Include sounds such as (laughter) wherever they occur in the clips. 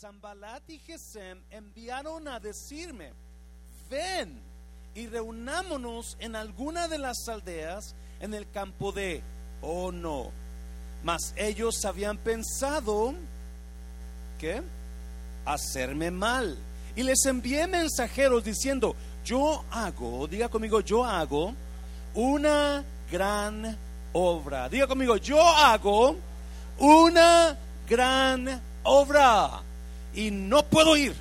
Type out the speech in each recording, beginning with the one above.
Zambalat y Gesem enviaron a decirme, ven y reunámonos en alguna de las aldeas en el campo de, oh no, mas ellos habían pensado, ¿qué? Hacerme mal. Y les envié mensajeros diciendo, yo hago, diga conmigo, yo hago una gran obra. Diga conmigo, yo hago una gran obra y no puedo ir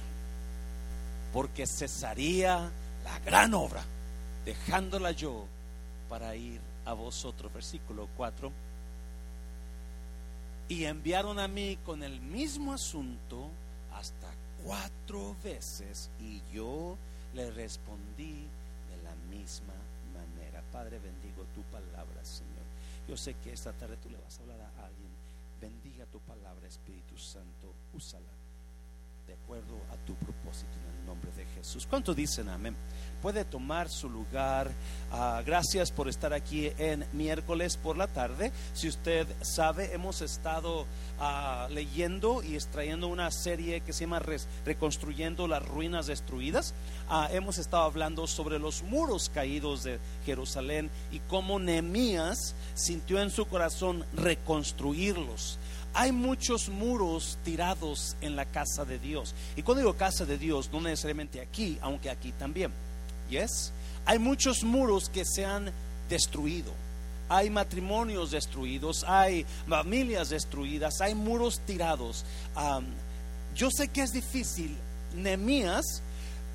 porque cesaría la gran obra, dejándola yo para ir a vosotros. Versículo 4. Y enviaron a mí con el mismo asunto hasta cuatro veces y yo le respondí de la misma manera. Padre, bendigo tu palabra, Señor. Yo sé que esta tarde tú le vas a hablar a alguien. Bendiga tu palabra, Espíritu Santo. Úsala de acuerdo a tu propósito en el nombre de Jesús. ¿Cuánto dicen amén? Puede tomar su lugar. Ah, gracias por estar aquí en miércoles por la tarde. Si usted sabe, hemos estado ah, leyendo y extrayendo una serie que se llama Reconstruyendo las ruinas destruidas. Ah, hemos estado hablando sobre los muros caídos de Jerusalén y cómo Nehemías sintió en su corazón reconstruirlos hay muchos muros tirados en la casa de Dios. Y cuando digo casa de Dios, no necesariamente aquí, aunque aquí también. ¿Yes? Hay muchos muros que se han destruido. Hay matrimonios destruidos, hay familias destruidas, hay muros tirados. yo sé que es difícil. Nemías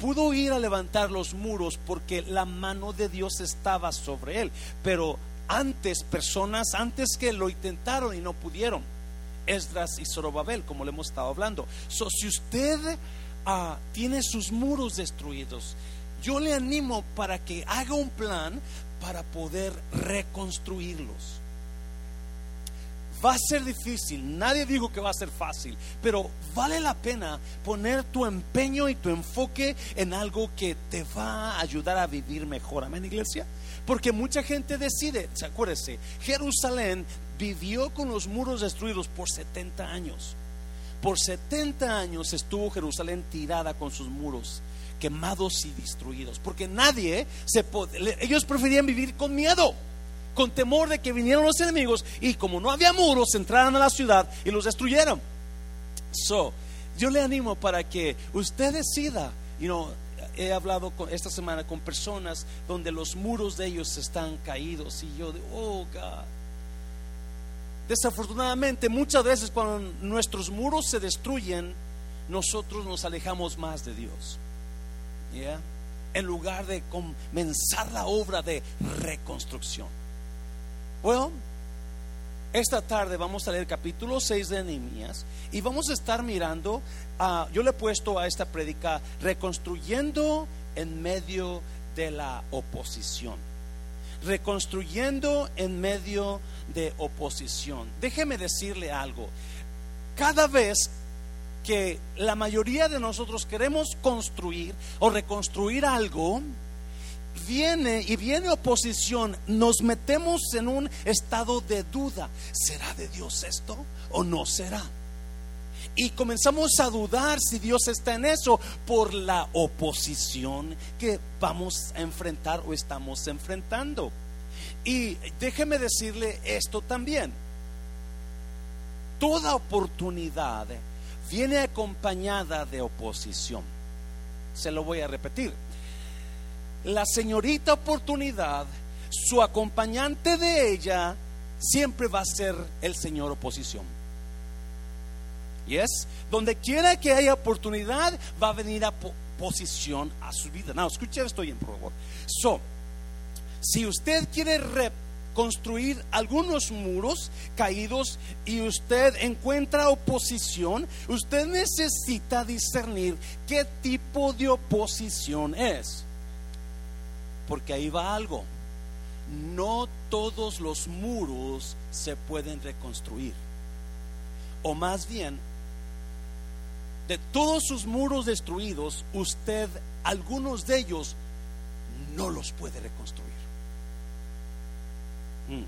pudo ir a levantar los muros porque la mano de Dios estaba sobre él. Pero antes, personas antes que lo intentaron y no pudieron Esdras y Zorobabel, como le hemos estado hablando. So, si usted ah, tiene sus muros destruidos, yo le animo para que haga un plan para poder reconstruirlos. Va a ser difícil, nadie dijo que va a ser fácil, pero vale la pena poner tu empeño y tu enfoque en algo que te va a ayudar a vivir mejor. Amén, iglesia. Porque mucha gente decide, acuérdese, Jerusalén vivió con los muros destruidos por 70 años. Por 70 años estuvo Jerusalén tirada con sus muros quemados y destruidos, porque nadie se ellos preferían vivir con miedo, con temor de que vinieran los enemigos y como no había muros entraran a la ciudad y los destruyeron. So, yo le animo para que usted decida, you know, he hablado esta semana con personas donde los muros de ellos están caídos y yo digo, oh God. Desafortunadamente, muchas veces cuando nuestros muros se destruyen, nosotros nos alejamos más de Dios. En lugar de comenzar la obra de reconstrucción. Bueno, esta tarde vamos a leer capítulo 6 de Nehemías y vamos a estar mirando, yo le he puesto a esta prédica, reconstruyendo en medio de la oposición. Reconstruyendo en medio de oposición. Déjeme decirle algo. Cada vez que la mayoría de nosotros queremos construir o reconstruir algo, viene y viene oposición, nos metemos en un estado de duda. ¿Será de Dios esto o no será? Y comenzamos a dudar si Dios está en eso por la oposición que vamos a enfrentar o estamos enfrentando. Y déjeme decirle esto también. Toda oportunidad viene acompañada de oposición. Se lo voy a repetir la señorita oportunidad, su acompañante de ella, siempre va a ser el señor oposición. ¿Y es? Donde quiera que haya oportunidad, va a venir a posición a su vida. No, escuche esto bien, por favor. So, si usted quiere reconstruir algunos muros caídos y usted encuentra oposición, usted necesita discernir qué tipo de oposición es. Porque ahí va algo. No todos los muros se pueden reconstruir. O más bien, de todos sus muros destruidos, usted, algunos de ellos, no los puede reconstruir. Mm.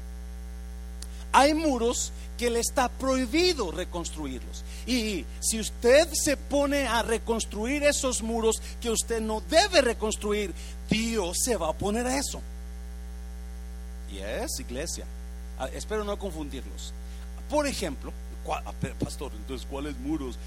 hay muros que le está prohibido reconstruirlos. Y si usted se pone a reconstruir esos muros que usted no debe reconstruir, Dios se va a oponer a eso. Y es iglesia. Ah, espero no confundirlos. Por ejemplo, ah, pastor, entonces, ¿cuáles muros?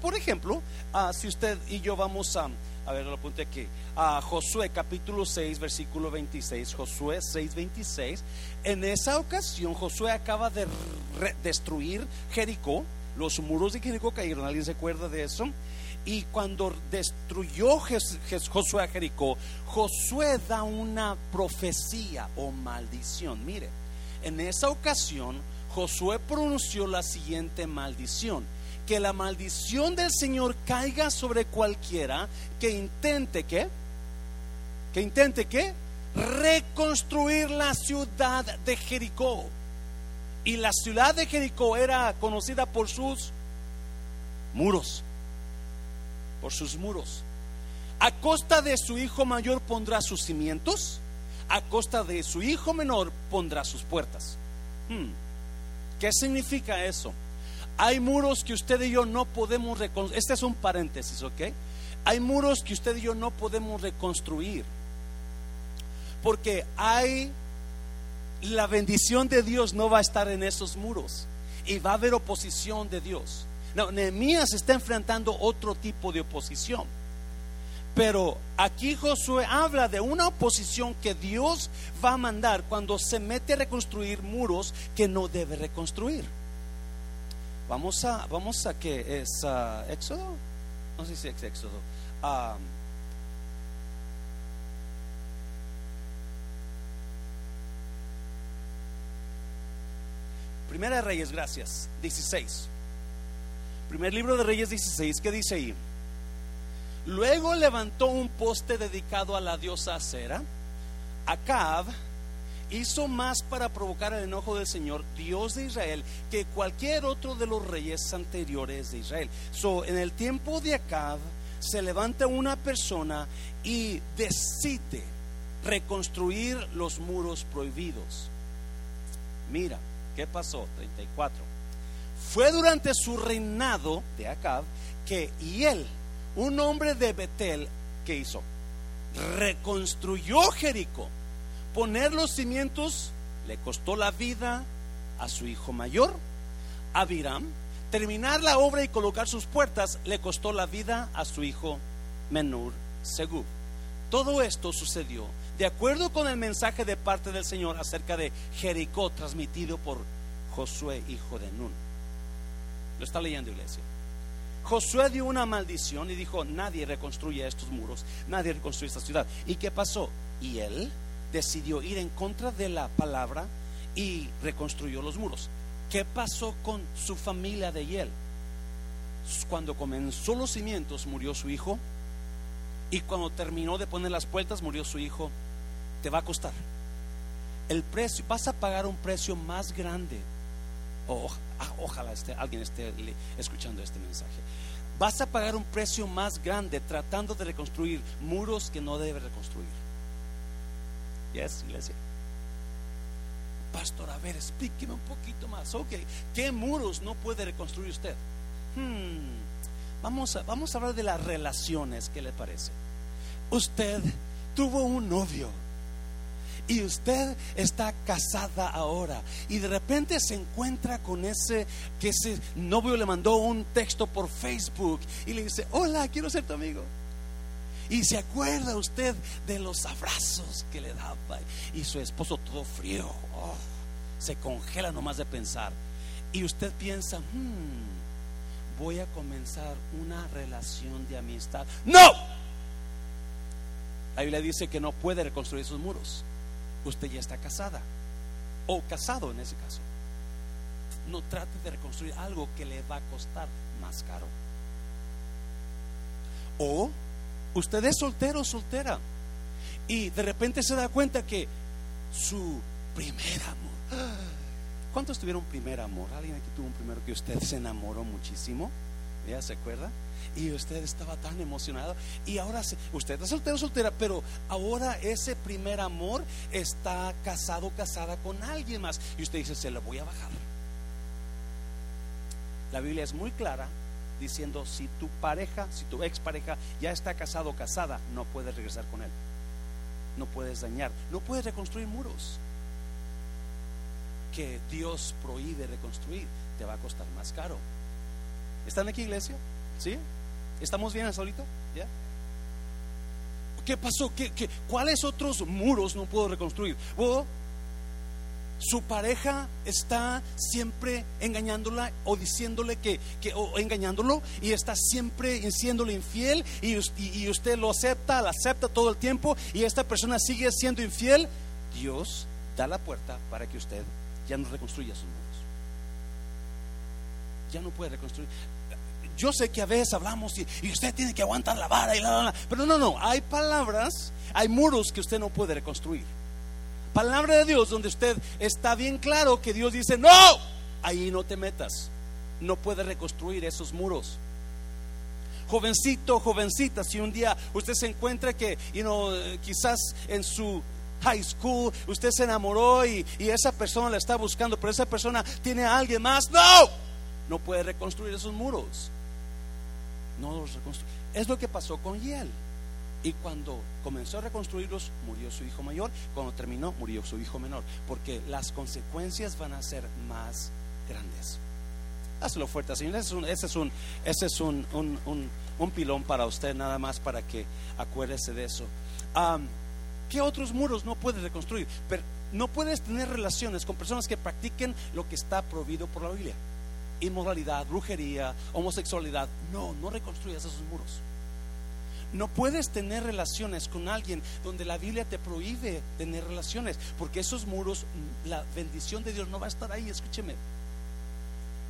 por ejemplo, ah, si usted y yo vamos a, a ver, lo aquí, a Josué capítulo 6, versículo 26, Josué 6, 26, en esa ocasión Josué acaba de destruir Jericó, los muros de Jericó cayeron, ¿alguien se acuerda de eso? Y cuando destruyó Josué a Jericó, Josué da una profecía o maldición. Mire, en esa ocasión Josué pronunció la siguiente maldición. Que la maldición del Señor caiga sobre cualquiera que intente que, que intente que, reconstruir la ciudad de Jericó. Y la ciudad de Jericó era conocida por sus muros por sus muros. A costa de su hijo mayor pondrá sus cimientos, a costa de su hijo menor pondrá sus puertas. Hmm. ¿Qué significa eso? Hay muros que usted y yo no podemos reconstruir. Este es un paréntesis, ¿ok? Hay muros que usted y yo no podemos reconstruir. Porque hay la bendición de Dios no va a estar en esos muros. Y va a haber oposición de Dios. No, Nehemías está enfrentando otro tipo de oposición. Pero aquí Josué habla de una oposición que Dios va a mandar cuando se mete a reconstruir muros que no debe reconstruir. Vamos a, vamos a que es uh, Éxodo, no sé si es Éxodo. Um, Primera de Reyes, gracias. 16. Primer libro de Reyes 16, ¿qué dice ahí? Luego levantó un poste dedicado a la diosa Acera. Acab hizo más para provocar el enojo del Señor, Dios de Israel, que cualquier otro de los reyes anteriores de Israel. So, en el tiempo de Acab se levanta una persona y decide reconstruir los muros prohibidos. Mira, ¿qué pasó? 34. Fue durante su reinado de Acab que y él, un hombre de Betel, que hizo? Reconstruyó Jericó. Poner los cimientos le costó la vida a su hijo mayor, Abiram. Terminar la obra y colocar sus puertas le costó la vida a su hijo menor, Segub. Todo esto sucedió de acuerdo con el mensaje de parte del Señor acerca de Jericó transmitido por Josué, hijo de Nun. Lo está leyendo iglesia. Josué dio una maldición y dijo, nadie reconstruye estos muros, nadie reconstruye esta ciudad. ¿Y qué pasó? Y él decidió ir en contra de la palabra y reconstruyó los muros. ¿Qué pasó con su familia de él? Cuando comenzó los cimientos murió su hijo y cuando terminó de poner las puertas murió su hijo. Te va a costar. El precio, vas a pagar un precio más grande ojalá esté, alguien esté escuchando este mensaje. Vas a pagar un precio más grande tratando de reconstruir muros que no debe reconstruir. Yes, iglesia. Pastor, a ver, explíqueme un poquito más. Ok, ¿qué muros no puede reconstruir usted? Hmm, vamos, a, vamos a hablar de las relaciones, ¿qué le parece? Usted tuvo un novio y usted está casada ahora y de repente se encuentra con ese que ese novio le mandó un texto por Facebook y le dice, hola, quiero ser tu amigo. Y se acuerda usted de los abrazos que le daba y su esposo todo frío, oh, se congela nomás de pensar. Y usted piensa, hmm, voy a comenzar una relación de amistad. No, la Biblia dice que no puede reconstruir sus muros usted ya está casada o casado en ese caso. No trate de reconstruir algo que le va a costar más caro. O usted es soltero o soltera y de repente se da cuenta que su primer amor. (gasps) ¿Cuántos tuvieron primer amor? ¿Alguien aquí tuvo un primero que usted se enamoró muchísimo? ¿Ya se acuerda? Y usted estaba tan emocionado. Y ahora usted es soltero, soltera, pero ahora ese primer amor está casado, casada con alguien más. Y usted dice, se lo voy a bajar. La Biblia es muy clara diciendo, si tu pareja, si tu expareja ya está casado o casada, no puedes regresar con él. No puedes dañar, no puedes reconstruir muros que Dios prohíbe reconstruir. Te va a costar más caro. ¿Están aquí, iglesia? ¿Sí? ¿Estamos bien hasta ahorita? ¿Ya? ¿Qué pasó? ¿Qué, qué, cuáles otros muros no puedo reconstruir? su pareja está siempre engañándola o diciéndole que, o engañándolo y está siempre siéndole infiel y, y, usted lo acepta, la acepta todo el tiempo y esta persona sigue siendo infiel, Dios da la puerta para que usted ya no reconstruya sus muros. Ya no puede reconstruir. Yo sé que a veces hablamos y, usted tiene que aguantar la vara y la, la, pero no, no, hay palabras, hay muros que usted no puede reconstruir palabra de Dios donde usted está bien claro que Dios dice, no, ahí no te metas, no puedes reconstruir esos muros. Jovencito, jovencita, si un día usted se encuentra que, you know, quizás en su high school usted se enamoró y, y esa persona la está buscando, pero esa persona tiene a alguien más, no, no puede reconstruir esos muros. No los reconstruye. Es lo que pasó con Yel. Y cuando comenzó a reconstruirlos, murió su hijo mayor. Cuando terminó, murió su hijo menor. Porque las consecuencias van a ser más grandes. Hazlo fuerte, Señor. Ese es un, ese es un, ese es un, un, pilón para usted, nada más para que acuérdese de eso. ¿Qué otros muros no puedes reconstruir? Pero no puedes tener relaciones con personas que practiquen lo que está prohibido por la Biblia. Inmoralidad, brujería, homosexualidad. No, no reconstruyas esos muros. No puedes tener relaciones con alguien donde la Biblia te prohíbe tener relaciones, porque esos muros, la bendición de Dios no va a estar ahí, escúcheme.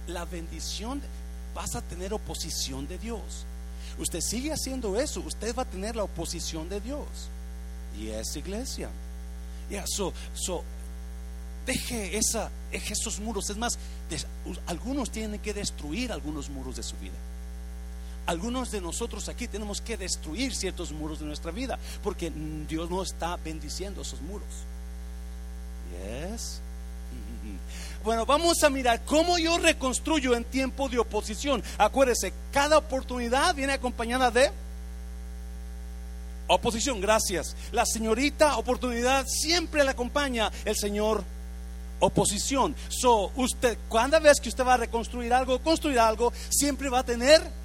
La bendición, vas a tener oposición de Dios. Usted sigue haciendo eso, usted va a tener la oposición de Dios. Y es iglesia. Ya, so, deje, esa, deje esos muros. Es más, algunos tienen que destruir algunos muros de su vida algunos de nosotros aquí tenemos que destruir ciertos muros de nuestra vida porque Dios no está bendiciendo esos muros. Yes. (laughs) Bueno, vamos a mirar cómo yo reconstruyo en tiempo de oposición. Acuérdese, cada oportunidad viene acompañada de oposición. Gracias. La señorita oportunidad siempre la acompaña el Señor oposición. So, usted, cada vez que usted va a reconstruir algo, construir algo, siempre va a tener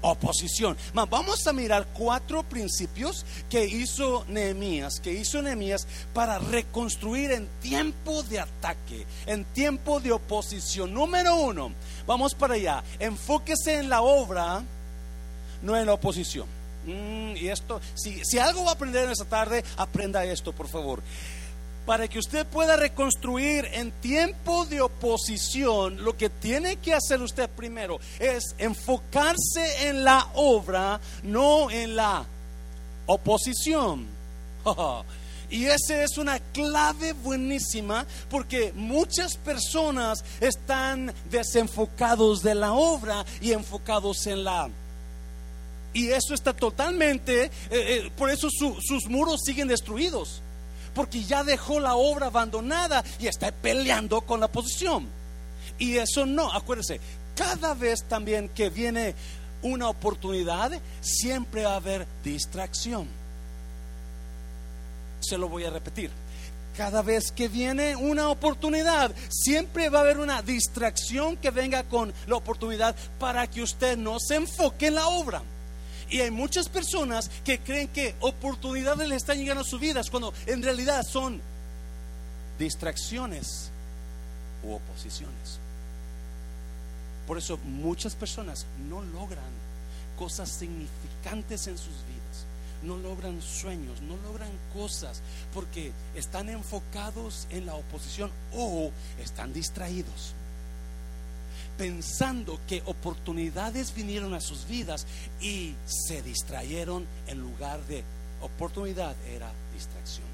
oposición. Vamos a mirar cuatro principios que hizo Nehemías, que hizo Nehemías para reconstruir en tiempo de ataque, en tiempo de oposición. Número uno, vamos para allá. Enfóquese en la obra, no en la oposición. Mm, y esto, si, si algo va a aprender en esta tarde, aprenda esto, por favor para que usted pueda reconstruir en tiempo de oposición, lo que tiene que hacer usted primero es enfocarse en la obra, no en la oposición. (laughs) Y esa es una clave buenísima porque muchas personas están desenfocados de la obra y enfocados en la... Y eso está totalmente, eh, eh, por eso sus muros siguen destruidos porque ya dejó la obra abandonada y está peleando con la posición. Y eso no, acuérdense, cada vez también que viene una oportunidad, siempre va a haber distracción. Se lo voy a repetir. Cada vez que viene una oportunidad, siempre va a haber una distracción que venga con la oportunidad para que usted no se enfoque en la obra. Y hay muchas personas que creen que oportunidades le están llegando a sus vidas cuando en realidad son distracciones u oposiciones. Por eso muchas personas no logran cosas significantes en sus vidas, no logran sueños, no logran cosas porque están enfocados en la oposición o están distraídos pensando que oportunidades vinieron a sus vidas y se distrayeron en lugar de oportunidad era distracción.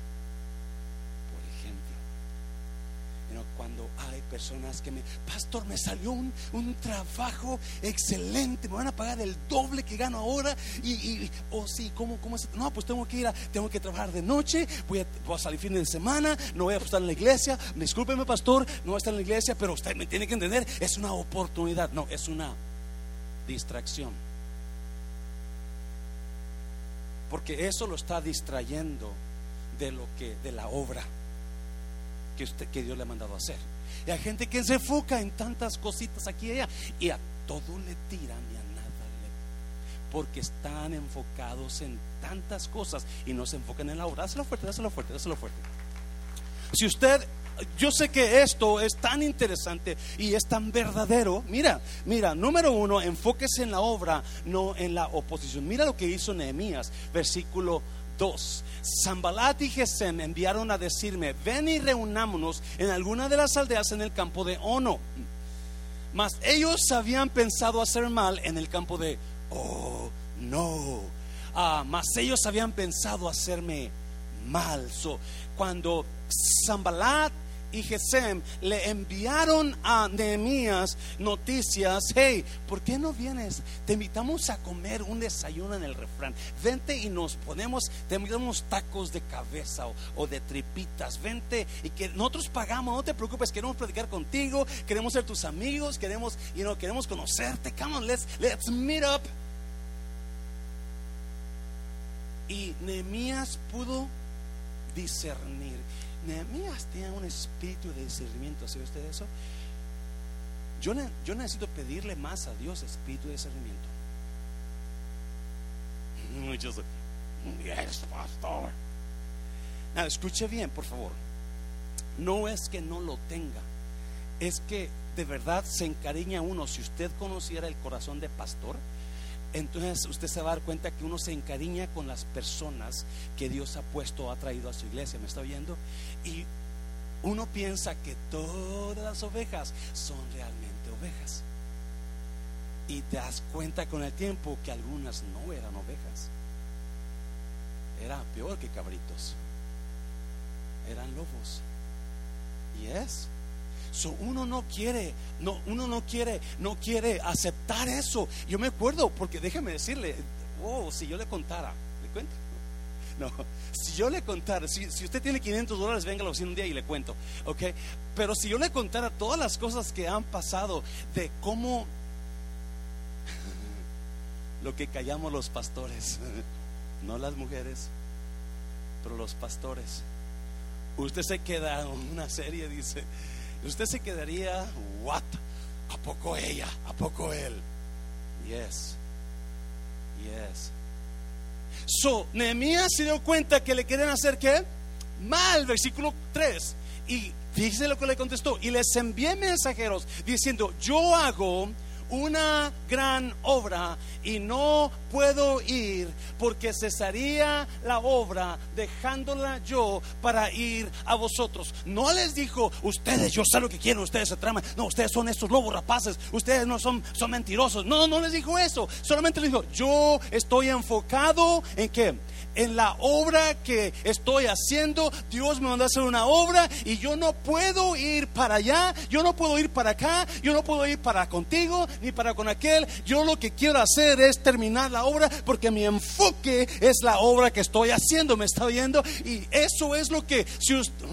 Ejemplo, cuando hay personas que me, pastor, me salió un, un, trabajo excelente, me van a pagar el doble que gano ahora. Y, y oh, sí, ¿cómo, cómo es? No, pues tengo que ir, a, tengo que trabajar de noche, voy a, voy a salir fin de semana, no voy a estar en la iglesia. Discúlpeme, pastor, no voy a estar en la iglesia, pero usted me tiene que entender, es una oportunidad, no, es una distracción. Porque eso lo está distrayendo de lo que, de la obra que, usted, que Dios le ha mandado a hacer. Y hay gente que se enfoca en tantas cositas aquí y allá y a todo le tiran y a nada le. Porque están enfocados en tantas cosas y no se enfocan en la obra. Dáselo fuerte, dáselo fuerte, dáselo fuerte. Si usted yo sé que esto es tan interesante y es tan verdadero. Mira, mira, número uno, enfóquese en la obra, no en la oposición. Mira lo que hizo Nehemías, versículo 2. Zambalat y Gesem enviaron a decirme, ven y reunámonos en alguna de las aldeas en el campo de Ono. Mas ellos habían pensado hacer mal en el campo de Oh, no. Ah, mas ellos habían pensado hacerme mal. cuando Zambalat y Gesem le enviaron a Nehemías noticias, hey, ¿por qué no vienes? Te invitamos a comer un desayuno en el refrán. Vente y nos ponemos, te invitamos tacos de cabeza o, de tripitas. Vente y que nosotros pagamos, no te preocupes, queremos platicar contigo, queremos ser tus amigos, queremos, y no queremos conocerte. Come on, let's, let's meet up. Y Nehemías pudo discernir Nehemías tenía un espíritu de discernimiento. ¿Sabe usted eso? Yo, yo necesito pedirle más a Dios espíritu de discernimiento. (laughs) Muchos, yes, pastor. escuche bien, por favor. No es que no lo tenga, es que de verdad se encariña uno. Si usted conociera el corazón de pastor, entonces usted se va a dar cuenta que uno se encariña con las personas que Dios ha puesto, ha traído a su iglesia. ¿Me está oyendo? Y uno piensa que todas las ovejas son realmente ovejas. Y te das cuenta con el tiempo que algunas no eran ovejas. Era peor que cabritos. Eran lobos. Y es uno no quiere, no, uno no quiere, no quiere aceptar eso. Yo me acuerdo, porque déjeme decirle, oh, si yo le contara, ¿le cuento? No, si yo le contara, si, usted tiene 500 dólares, venga a la un día y le cuento, ¿ok? Pero si yo le contara todas las cosas que han pasado, de cómo (laughs) lo que callamos los pastores, (laughs) no las mujeres, pero los pastores. Usted se queda en una serie, dice, usted se quedaría, what? ¿A poco ella? ¿A poco él? Yes. Yes. So, Nehemías se dio cuenta que le quieren hacer qué? Mal, versículo 3. Y fíjese lo que le contestó. Y les envié mensajeros diciendo, yo hago una gran obra y no puedo ir porque cesaría la obra dejándola yo para ir a vosotros. No les dijo, ustedes, yo sé lo que quieren, ustedes se traman. No, ustedes son estos lobos rapaces, ustedes no son, son mentirosos. No, no les dijo eso. Solamente les dijo, yo estoy enfocado en que en la obra que estoy haciendo. Dios me mandó a hacer una obra y yo no puedo ir para allá, yo no puedo ir para acá, yo no puedo ir para contigo ni para con aquel. Yo lo que quiero hacer es terminar la obra porque mi enfoque es la obra que estoy haciendo. ¿Me está oyendo? Y eso es lo que, si usted,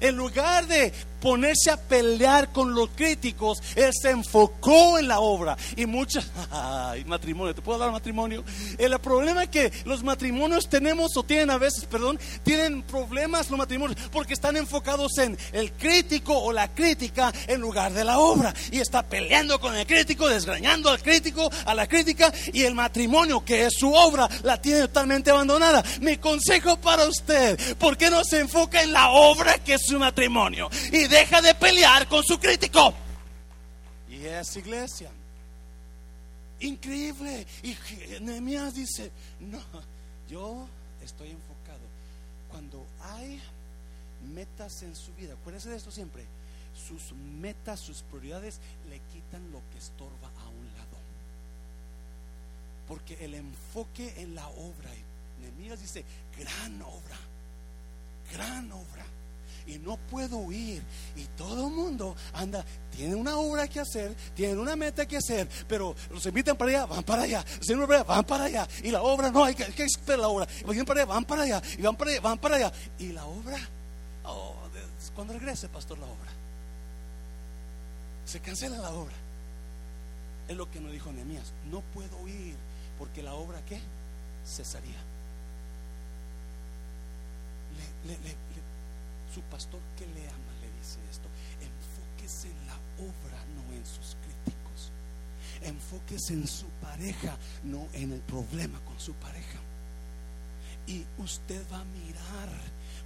en lugar de ponerse a pelear con los críticos, él se enfocó en la obra. Y muchas, (laughs) matrimonio, ¿te puedo hablar matrimonio? El problema es que los matrimonios tenemos o tienen a veces, perdón, tienen problemas los matrimonios porque están enfocados en el crítico o la crítica en lugar de la obra. Y está peleando con el crítico, desgrañando al crítico, a la crítica, y el matrimonio, que es su obra, la tiene totalmente abandonada. Mi consejo para usted, ¿por qué no se enfoca en la obra que es su matrimonio? Y deja de pelear con su crítico. Y es iglesia. Increíble. Y Nehemías dice, no, yo estoy enfocado. Cuando hay metas en su vida, acuérdense de esto siempre, sus metas, sus prioridades le quitan lo que estorba a un lado. Porque el enfoque en la obra, Nehemías dice, gran obra, gran obra y no puedo huir. Y todo el mundo anda, tiene una obra que hacer, tiene una meta que hacer, pero los invitan para allá, van para allá, los invitan para allá, van para allá. Y la obra, no, hay que, esperar la obra. Y van para allá, van para allá, y van para allá, van para allá. Y la obra, oh, cuando regrese, pastor, la obra. Se cancela la obra. Es lo que nos dijo Nehemías. No puedo ir porque la obra, ¿qué? Cesaría. Le, le, su pastor que le ama le dice esto, enfóquese en la obra, no en sus críticos. Enfóquese en su pareja, no en el problema con su pareja. Y usted va a mirar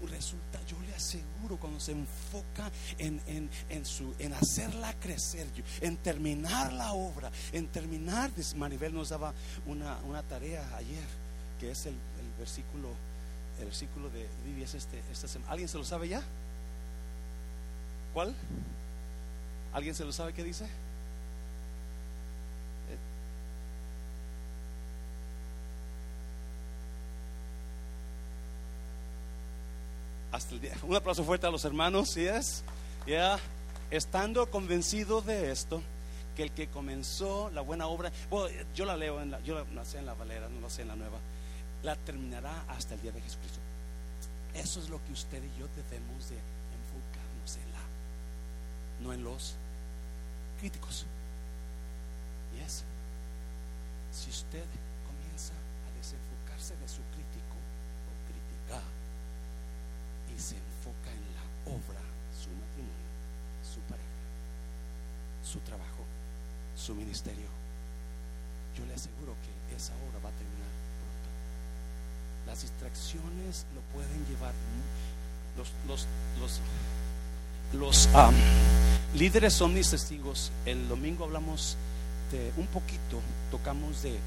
resulta, yo le aseguro, cuando se enfoca en, en, su, en hacerla crecer, en terminar la obra, en terminar, Maribel nos daba una, una tarea ayer, que es el, el versículo el versículo de Vivi es este, esta semana. ¿Alguien se lo sabe ya? ¿Cuál? ¿Alguien se lo sabe qué dice? Hasta el día. (laughs) Un aplauso fuerte a los hermanos, ¿sí es? Ya, estando convencido de esto, que el que comenzó la buena obra, bueno, yo la leo, en la, yo la sé en la Valera, no la sé en la nueva la terminará hasta el día de Jesucristo. Eso es lo que usted y yo debemos de enfocarnos en la, no en los críticos. Y es, si usted comienza a desenfocarse de su crítico o crítica y se enfoca en la obra, su matrimonio, su pareja, su trabajo, su ministerio, yo le aseguro que esa obra va a terminar las distracciones lo pueden llevar. Los, los, los, los líderes son mis testigos. El domingo hablamos de un poquito, tocamos de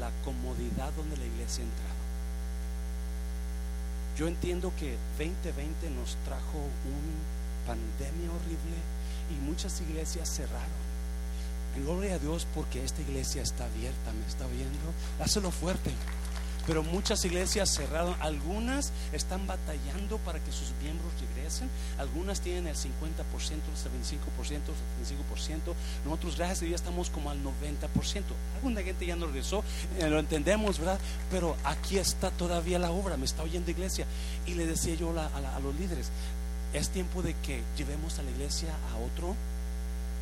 la comodidad donde la iglesia ha entrado. Yo entiendo que 2020 nos trajo una pandemia horrible y muchas iglesias cerraron. Gloria a Dios porque esta iglesia está abierta, me está viendo. Hácelo fuerte pero muchas iglesias cerraron. Algunas están batallando para que sus miembros regresen. Algunas tienen el 50%, el 75%, el 75%. Nosotros, gracias a Dios, estamos como al 90%. Alguna gente ya no regresó, eh, lo entendemos, ¿verdad? Pero aquí está todavía la obra. Me está oyendo iglesia. Y le decía yo a los líderes, es tiempo de que llevemos a la iglesia a otro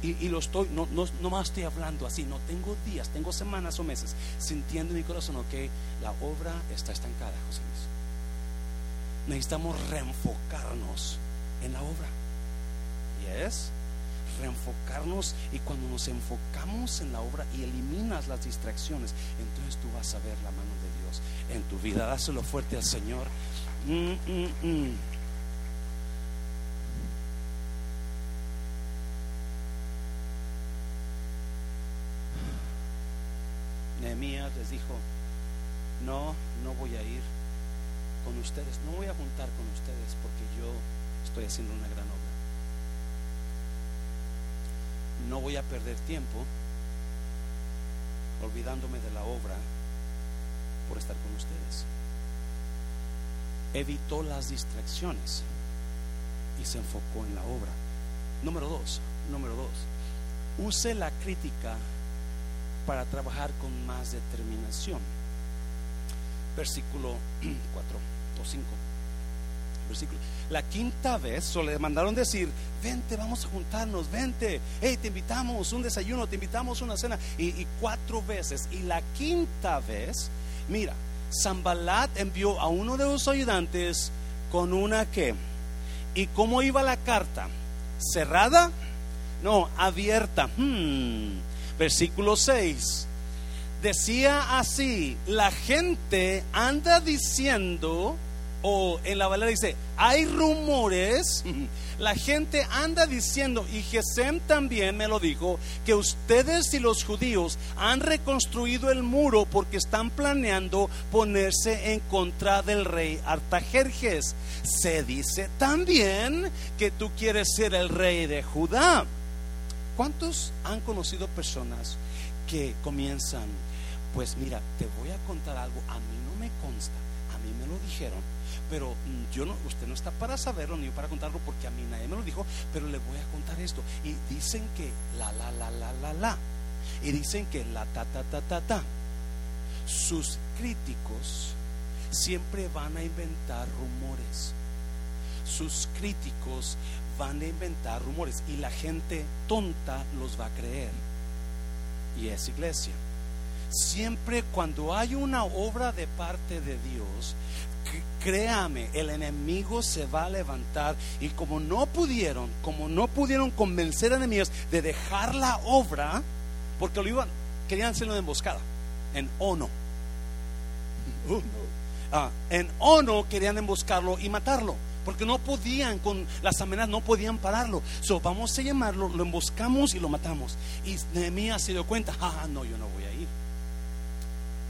y, lo estoy, no, no, más estoy hablando así, no tengo días, tengo semanas o meses sintiendo en mi corazón, ok, la obra está estancada, José Luis. Necesitamos reenfocarnos en la obra. Y es reenfocarnos y cuando nos enfocamos en la obra y eliminas las distracciones, entonces tú vas a ver la mano de Dios en tu vida. Dáselo fuerte al Señor. Mm, mm, mm. Les dijo, no, no voy a ir con ustedes, no voy a juntar con ustedes porque yo estoy haciendo una gran obra. No voy a perder tiempo olvidándome de la obra por estar con ustedes. Evitó las distracciones y se enfocó en la obra. Número dos, número dos, use la crítica para trabajar con más determinación. Versículo (clears throat) 4 o 5. Versículo. La quinta vez solo le mandaron decir, vente, vamos a juntarnos, vente, hey, te invitamos un desayuno, te invitamos una cena, y, cuatro veces. Y la quinta vez, mira, Zambalat envió a uno de los ayudantes con una que, ¿y cómo iba la carta? ¿Cerrada? No, abierta. Hmm versículo 6. Decía así, la gente anda diciendo, o en la Valera dice, hay rumores, la gente anda diciendo, y Gesem también me lo dijo, que ustedes y los judíos han reconstruido el muro porque están planeando ponerse en contra del rey Artajerjes. Se dice también que tú quieres ser el rey de Judá. ¿Cuántos han conocido personas que comienzan, pues mira, te voy a contar algo, a mí no me consta, a mí me lo dijeron, pero mm, yo no, usted no está para saberlo ni para contarlo porque a mí nadie me lo dijo, pero le voy a contar esto. Y dicen que la, la, la, la, la, la. Y dicen que la, ta, ta, ta, ta, ta. Sus críticos siempre van a inventar rumores. Sus críticos van a inventar rumores y la gente tonta los va a creer. Y es iglesia. Siempre cuando hay una obra de parte de Dios, créame, el enemigo se va a levantar y como no pudieron, como no pudieron convencer a enemigos de dejar la obra, porque lo iban, querían hacerlo en emboscada, en ono. (laughs) Ah, en ono querían emboscarlo y matarlo porque no podían con las amenazas, no podían pararlo. So, vamos a llamarlo, lo emboscamos y lo matamos. Y Nehemías se dio cuenta, ah, no, yo no voy a ir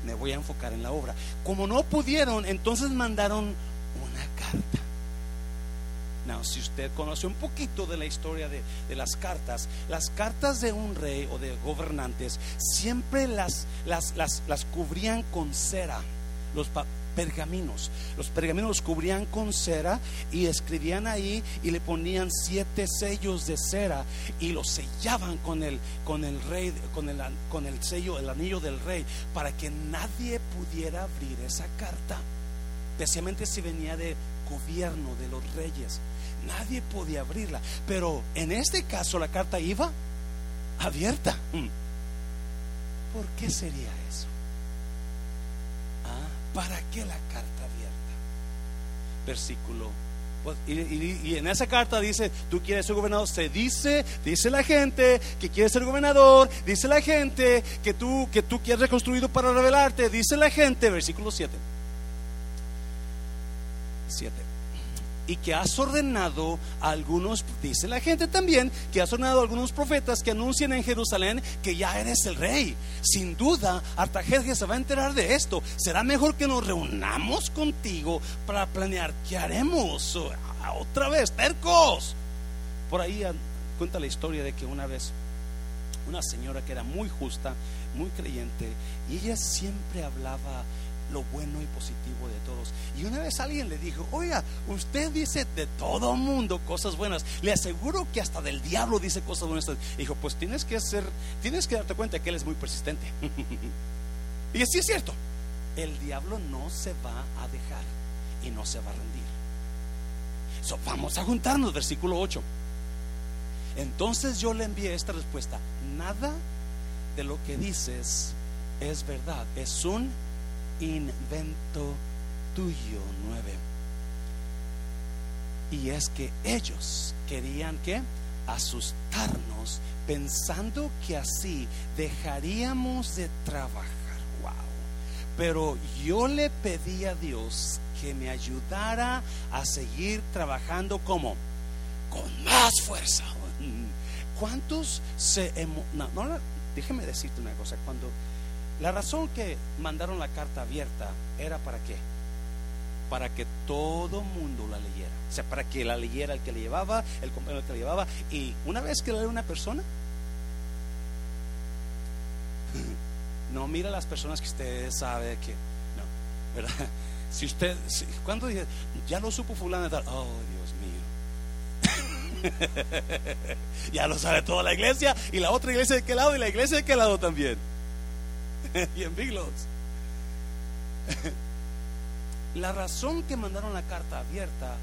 me voy a enfocar en la obra. Como no pudieron, entonces mandaron una carta. Now, si usted conoce un poquito de la historia de, las cartas, las cartas de un rey o de gobernantes siempre las, las, las, las cubrían con cera. Los, pergaminos. Los pergaminos los cubrían con cera y escribían ahí y le ponían siete sellos de cera y los sellaban con el, con el rey, con el, con el sello, el anillo del rey, para que nadie pudiera abrir esa carta. Especialmente si venía de gobierno de los reyes. Nadie podía abrirla. Pero en este caso la carta iba abierta. (laughs) ¿Por qué sería eso? ¿Para qué la carta abierta? Versículo. Pues, y, en esa carta dice, tú quieres ser gobernador. Se dice, dice la gente que quieres ser gobernador. Dice la gente que tú, que tú quieres reconstruido para revelarte. Dice la gente, versículo 7. 7 y que has ordenado a algunos, dice la gente también, que has ordenado a algunos profetas que anuncien en Jerusalén que ya eres el rey. Sin duda, Artajerjes se va a enterar de esto. Será mejor que nos reunamos contigo para planear qué haremos. Otra vez, tercos. Por ahí cuenta la historia de que una vez una señora que era muy justa, muy creyente, y ella siempre hablaba lo bueno y positivo de todos. Y una vez alguien le dijo, oiga, usted dice de todo mundo cosas buenas. Le aseguro que hasta del diablo dice cosas buenas. Y dijo, pues tienes que ser, tienes que darte cuenta que él es muy persistente. (laughs) y así es cierto. El diablo no se va a dejar y no se va a rendir. Vamos a juntarnos, versículo 8. Entonces yo le envié esta respuesta. Nada de lo que dices es verdad. Es un invento tuyo nueve. Y es que ellos querían que asustarnos pensando que así dejaríamos de trabajar. Wow. Pero yo le pedí a Dios que me ayudara a seguir trabajando como con más fuerza. ¿Cuántos se no, no, déjeme decirte una cosa, cuando la razón que mandaron la carta abierta era para qué? Para que todo mundo la leyera. O sea, para que la leyera el que le llevaba, el compañero que la llevaba. Y una vez que la lee una persona, (laughs) no mira las personas que usted sabe que, no, ¿verdad? Si usted, cuando dice, ya lo supo fulano tal, oh Dios mío. (laughs) ya lo sabe toda la iglesia y la otra iglesia de qué lado y la iglesia de qué lado también. (laughs) y en (laughs) La razón que mandaron la carta abierta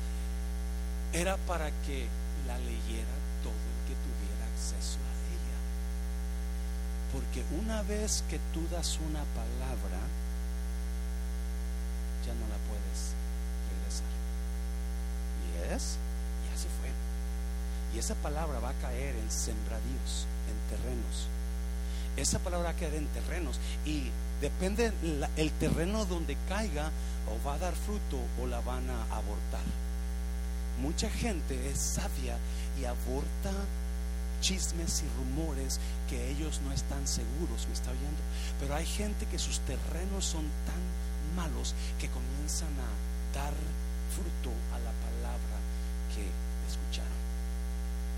era para que la leyera todo el que tuviera acceso a ella. Porque una vez que tú das una palabra, ya no la puedes regresar. Y es, y así fue. Y esa palabra va a caer en sembradíos, en terrenos esa palabra va a caer en terrenos y depende el terreno donde caiga o va a dar fruto o la van a abortar. Mucha gente es sabia y aborta chismes y rumores que ellos no están seguros, me está oyendo. Pero hay gente que sus terrenos son tan malos que comienzan a dar fruto a la palabra que escucharon.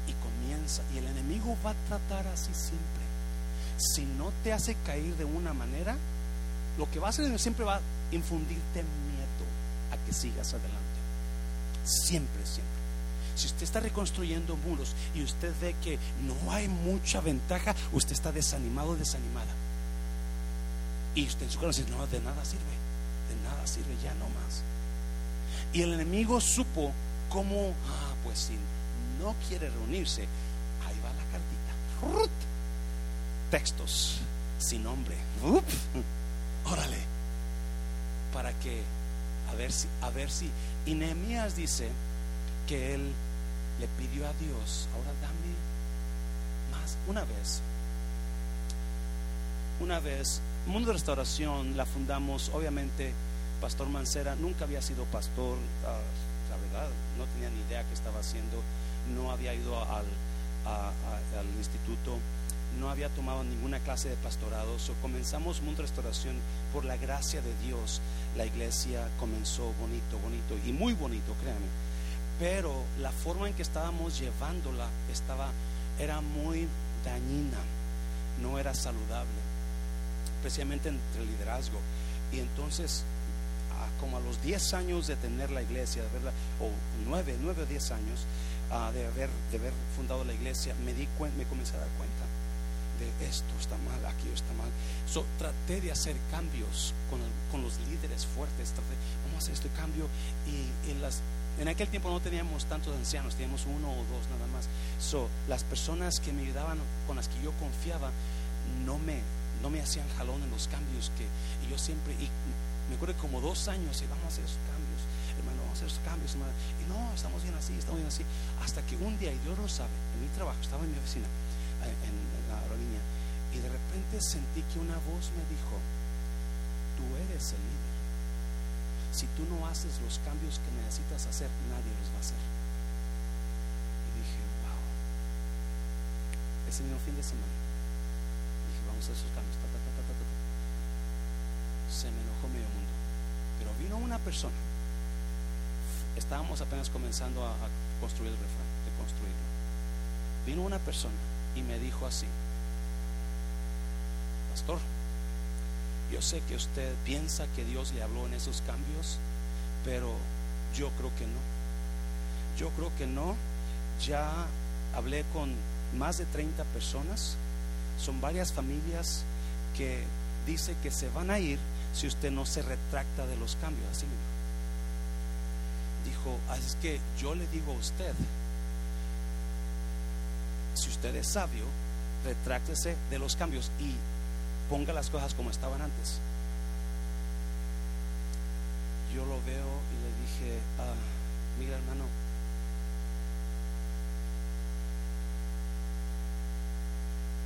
Y comienza, y el enemigo va a tratar así siempre si no te hace caer de una manera, lo que va a hacer siempre va a infundirte miedo. que sigas adelante. Siempre, siempre. Si usted está reconstruyendo muros y usted ve que no hay mucha ventaja, usted está desanimado, desanimada. Y usted en su corazón dice, no, de nada sirve, de nada sirve, ya no más. Y el enemigo supo cómo, ah, pues si no quiere reunirse, ahí va la cartita. Textos sin nombre. Órale. Para que, a ver si, a ver si. Y Nehemías dice que él le pidió a Dios, ahora dame más. Una vez, una vez, Mundo de Restauración la fundamos, obviamente, Pastor Mancera nunca había sido pastor, ah, la verdad, no tenía ni idea qué estaba haciendo, no había ido al, al instituto no había tomado ninguna clase de pastorado. So comenzamos Mundo Restauración por la gracia de Dios. La iglesia comenzó bonito, bonito y muy bonito, créanme. Pero la forma en que estábamos llevándola estaba, era muy dañina, no era saludable, especialmente entre el liderazgo. Y entonces, como a los 10 años de tener la iglesia, de o 9, 9 o 10 años de, haber, de haber fundado la iglesia, me, di me comencé a dar cuenta de esto está mal, aquí está mal. So, traté de hacer cambios con, con los líderes fuertes. vamos a hacer este cambio. Y las, en aquel tiempo no teníamos tantos ancianos, teníamos uno o dos nada más. So, las personas que me ayudaban, con las que yo confiaba, no me, no me hacían jalón en los cambios que y yo siempre, y me acuerdo como dos años, y vamos a hacer esos cambios, hermano, vamos a hacer esos cambios, hermano. Y no, estamos bien así, estamos bien así. Hasta que un día, y Dios lo sabe, en mi trabajo, estaba en mi oficina, en, la aerolínea, y de repente sentí que una voz me dijo, tú eres el líder. Si tú no haces los cambios que necesitas hacer, nadie los va a hacer. Y dije, wow. Ese mismo fin de semana, dije, vamos a hacer esos cambios. Se me enojó medio mundo. Pero vino una persona. Estábamos apenas comenzando a, a construir el refrán, de construirlo. Vino una persona y me dijo así, pastor, yo sé que usted piensa que Dios le habló en esos cambios, pero yo creo que no. Yo creo que no. Ya hablé con más de 30 personas, son varias familias que dice que se van a ir si usted no se retracta de los cambios. Así mismo. Dijo, así es que yo le digo a usted, usted es sabio, retráctese de los cambios y ponga las cosas como estaban antes. Yo lo veo y le dije, ah, mira hermano,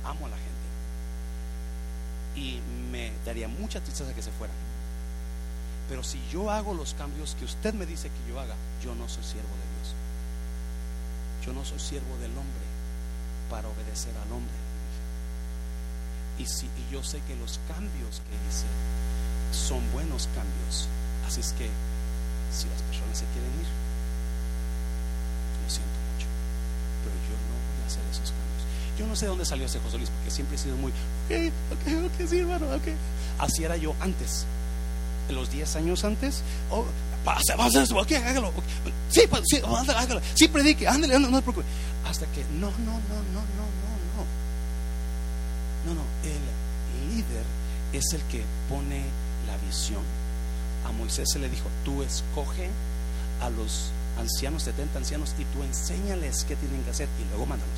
amo a la gente y me daría mucha tristeza que se fueran. Pero si yo hago los cambios que usted me dice que yo haga, yo no soy siervo de Dios. Yo no soy siervo del hombre para obedecer al hombre. Y, yo sé que los cambios que hice son buenos cambios. Así es que si las personas se quieren ir, lo siento mucho. Pero yo no voy a hacer esos cambios. Yo no sé dónde salió ese José Luis, porque siempre he sido muy, ok, ok, ok, sí, hermano, ok. Así era yo antes. Los 10 años antes, oh, pase, vamos a hacer hágalo. Sí, pues, sí, hágalo. Sí, predique, ándale, no, no se preocupe. Hasta que, no, no, no, no, no, no, no. No, no, el líder es el que pone la visión. A Moisés se le dijo, tú escoge a los ancianos, 70 ancianos, y tú enséñales qué tienen que hacer y luego mándalos.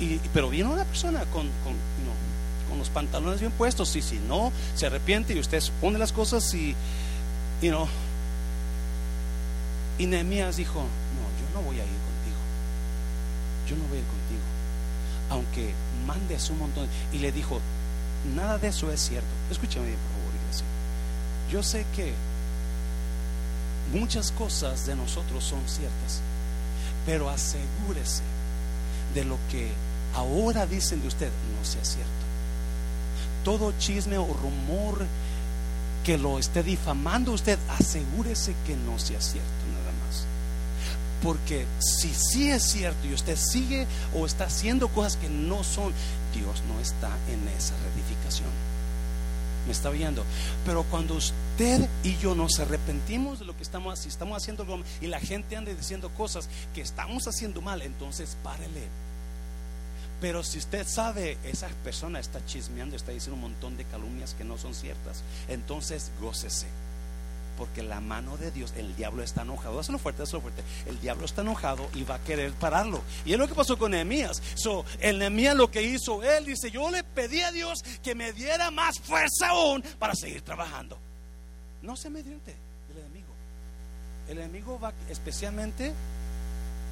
Y, pero viene una persona con, con, con los pantalones bien puestos y si no, se arrepiente y usted pone las cosas y, y no. Y Nehemías dijo, no voy a ir contigo. Yo no voy a ir contigo. Aunque mandes un montón. Y le dijo, nada de eso es cierto. Escúchame bien, por favor, iglesia. Yo sé que muchas cosas de nosotros son ciertas, pero asegúrese de lo que ahora dicen de usted no sea cierto. Todo chisme o rumor que lo esté difamando usted, asegúrese que no sea cierto. Porque si sí es cierto y usted sigue o está haciendo cosas que no son, Dios no está en esa reedificación. Me está viendo. Pero cuando usted y yo nos arrepentimos de lo que estamos, si estamos haciendo y la gente anda diciendo cosas que estamos haciendo mal, entonces párele. Pero si usted sabe, esa persona está chismeando, está diciendo un montón de calumnias que no son ciertas, entonces gócese porque la mano de Dios, el diablo está enojado. Hazlo fuerte, hazlo fuerte. El diablo está enojado y va a querer pararlo. Y es lo que pasó con Nehemías. So, el Nehemías lo que hizo él dice, yo le pedí a Dios que me diera más fuerza aún para seguir trabajando. No se mediante el enemigo. El enemigo va especialmente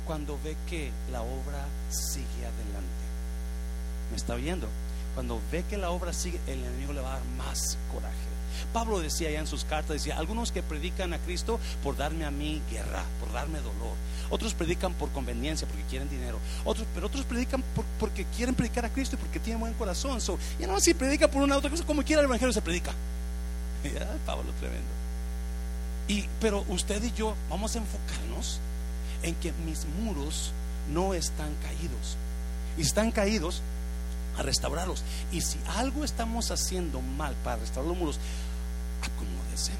cuando ve que la obra sigue adelante. ¿Me está viendo? Cuando ve que la obra sigue, el enemigo le va a dar más coraje. Pablo decía ya en sus cartas, decía, algunos que predican a Cristo por darme a mí guerra, por darme dolor. Otros predican por conveniencia, porque quieren dinero. Otros, pero otros predican porque quieren predicar a Cristo y porque tienen buen corazón. So, y no, si predica por una otra cosa, como quiera el Evangelio se predica. (laughs) Pablo tremendo. Y, pero usted y yo vamos a enfocarnos en que mis muros no están caídos. Y están caídos a restaurarlos. Y si algo estamos haciendo mal para restaurar los muros, acomódese.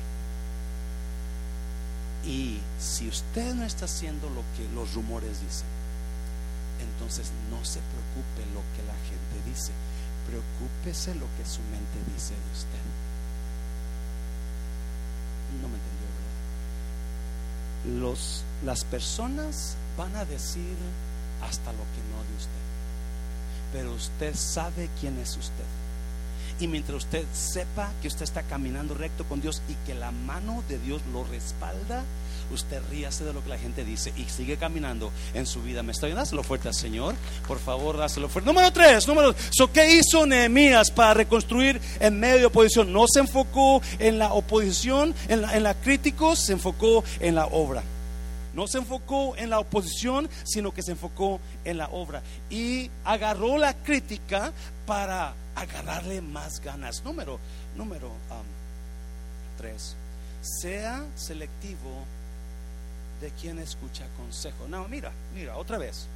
Y si usted no está haciendo lo que los rumores dicen, entonces no se preocupe lo que la gente dice, preocúpese lo que su mente dice de usted. No me entendió, ¿verdad? Los, las personas van a decir hasta lo que no pero usted sabe quién es usted. Y mientras usted sepa que usted está caminando recto con Dios y que la mano de Dios lo respalda, usted ríase de lo que la gente dice y sigue caminando en su vida. ¿Me está viendo? Dáselo fuerte al Señor. Por favor, dáselo fuerte. Número tres, número so, ¿Qué hizo Nehemías para reconstruir en medio de oposición? No se enfocó en la oposición, en la, en la críticos, se enfocó en la obra. No se enfocó en la oposición, sino que se enfocó en la obra. Y agarró la crítica para agarrarle más ganas. Número, número um, tres. Sea selectivo de quien escucha consejo. No, mira, mira, otra vez.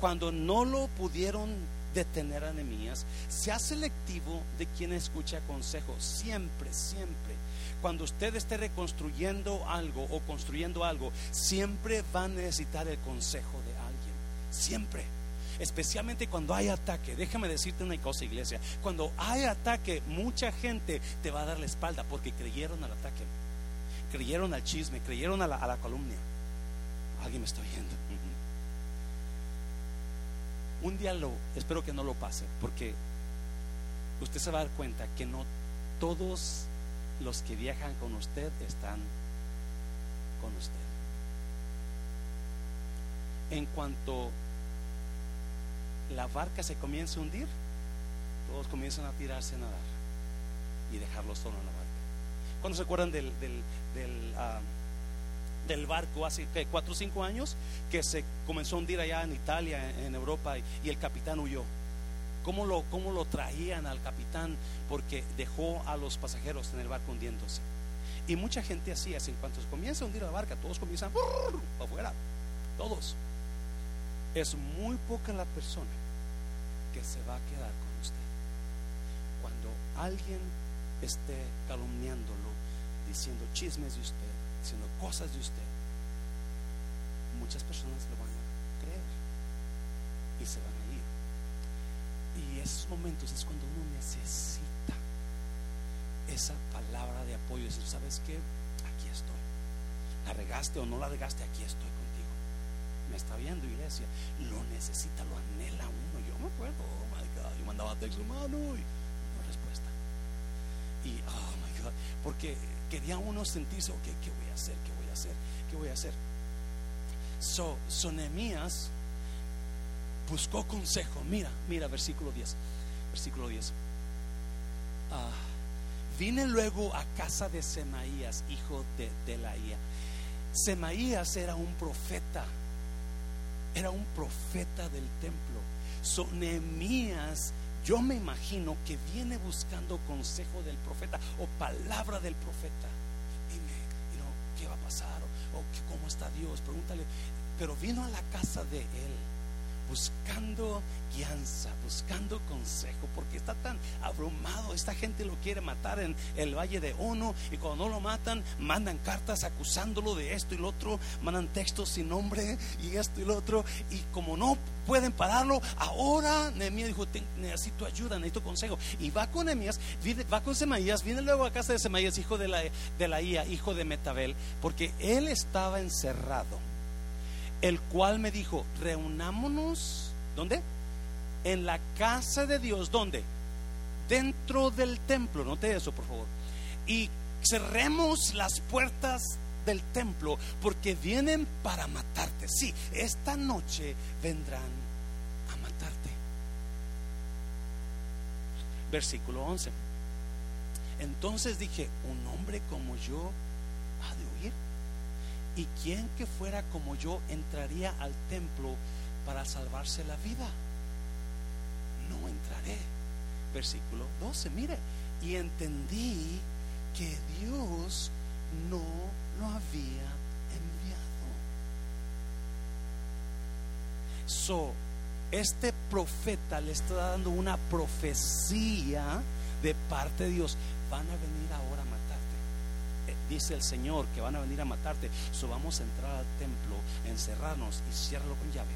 Cuando no lo pudieron detener a enemías, sea selectivo de quien escucha consejo. Siempre, siempre cuando usted esté reconstruyendo algo o construyendo algo, siempre va a necesitar el consejo de alguien. Siempre. Especialmente cuando hay ataque. Déjame decirte una cosa, iglesia. Cuando hay ataque, mucha gente te va a dar la espalda porque creyeron al ataque. Creyeron al chisme, creyeron a la, a columna. Alguien me está oyendo. Un día lo, espero que no lo pase, porque usted se va a dar cuenta que no todos los que viajan con usted están con usted. En cuanto la barca se comienza a hundir, todos comienzan a tirarse a nadar y dejarlo solo en la barca. ¿Cuándo se acuerdan del, del, ah, barco hace cuatro o cinco años que se comenzó a hundir allá en Italia, en Europa, y el capitán huyó? Cómo lo, cómo lo traían al capitán porque dejó a los pasajeros en el barco hundiéndose. Y mucha gente así es, en cuanto se comienza a hundir la barca, todos comienzan para afuera, todos. Es muy poca la persona que se va a quedar con usted. Cuando alguien esté calumniándolo, diciendo chismes de usted, diciendo cosas de usted, muchas personas lo van a creer y se van a y esos momentos es cuando uno necesita esa palabra de apoyo. Decir, ¿sabes qué? Aquí estoy. La regaste o no la regaste, aquí estoy contigo. Me está viendo, iglesia. Lo necesita, lo anhela uno. Yo me acuerdo, oh my God. Yo mandaba texto, mano, y no respuesta. Y, oh my God. Porque quería uno sentirse, ok, ¿qué voy a hacer? ¿Qué voy a hacer? ¿Qué voy a hacer? So, Sonemías buscó consejo. Mira, mira, versículo 10. Versículo 10. Ah, vine luego a casa de Semaías, hijo de Delaía. Semaías era un profeta, era un profeta del templo. So, yo me imagino que viene buscando consejo del profeta o palabra del profeta. Dime, ¿qué va a pasar? O ¿cómo está Dios? Pregúntale. Pero vino a la casa de él buscando guianza, buscando consejo, porque está tan abrumado. Esta gente lo quiere matar en el Valle de Ono y cuando no lo matan, mandan cartas acusándolo de esto y lo otro, mandan textos sin nombre y esto y lo otro. Y como no pueden pararlo, ahora Nehemías dijo, necesito ayuda, necesito consejo. Y va con Nehemías, va con Semaías, viene luego a casa de Semaías, hijo de la, de la Ia, hijo de Metabel, porque él estaba encerrado. El cual me dijo, reunámonos, ¿dónde? en la casa de Dios, ¿dónde? Dentro del templo, note eso por favor. Y cerremos las puertas del templo porque vienen para matarte. Sí, esta noche vendrán a matarte. Versículo 11. Entonces dije, un hombre como yo. ¿Y quién que fuera como yo entraría al templo para salvarse la vida? no entraré. Versículo 12, mire, y entendí que Dios no lo había enviado. So, este profeta le está dando una profecía de parte de Dios. Van a venir ahora dice el Señor que van a venir a matarte. So vamos a entrar al templo, encerrarnos y ciérralo con llave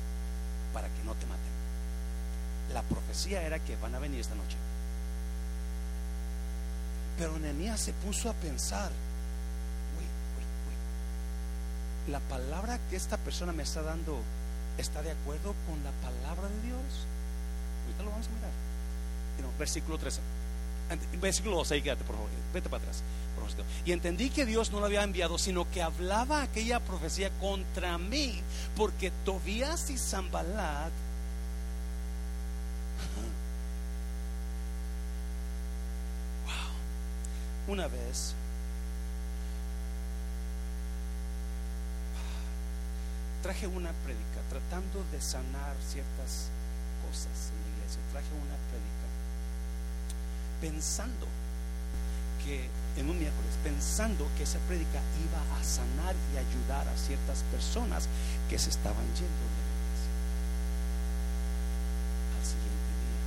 para que no te maten la profecía era que van a venir esta noche. Pero Nehemías se puso a pensar, la palabra que esta persona me está dando está de acuerdo con la palabra de Dios. Ahorita lo vamos a mirar. versículo 13. Versículo 12, quédate, por favor. Vete para atrás. Y entendí que Dios no lo había enviado, sino que hablaba aquella profecía contra mí, porque Tobías y Zambalat una vez traje una prédica tratando de sanar ciertas cosas en la iglesia. Traje una prédica pensando que en un miércoles, pensando que esa prédica iba a sanar y ayudar a ciertas personas que se estaban yendo de la iglesia. Al siguiente día,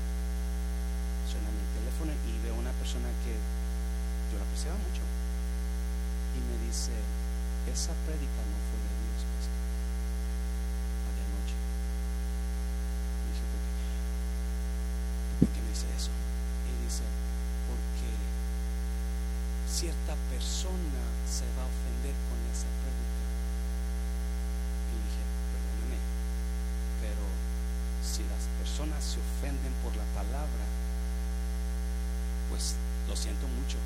suena mi teléfono y veo una persona que yo la apreciaba mucho. Y me dice, esa prédica no fue de Dios, pastor. Aquella noche. Me dice, ¿por qué? ¿por qué me dice eso? Y dice, porque cierta persona se va a ofender con esa prédica. Y dije, perdóname, pero si las personas se ofenden por la palabra, pues lo siento mucho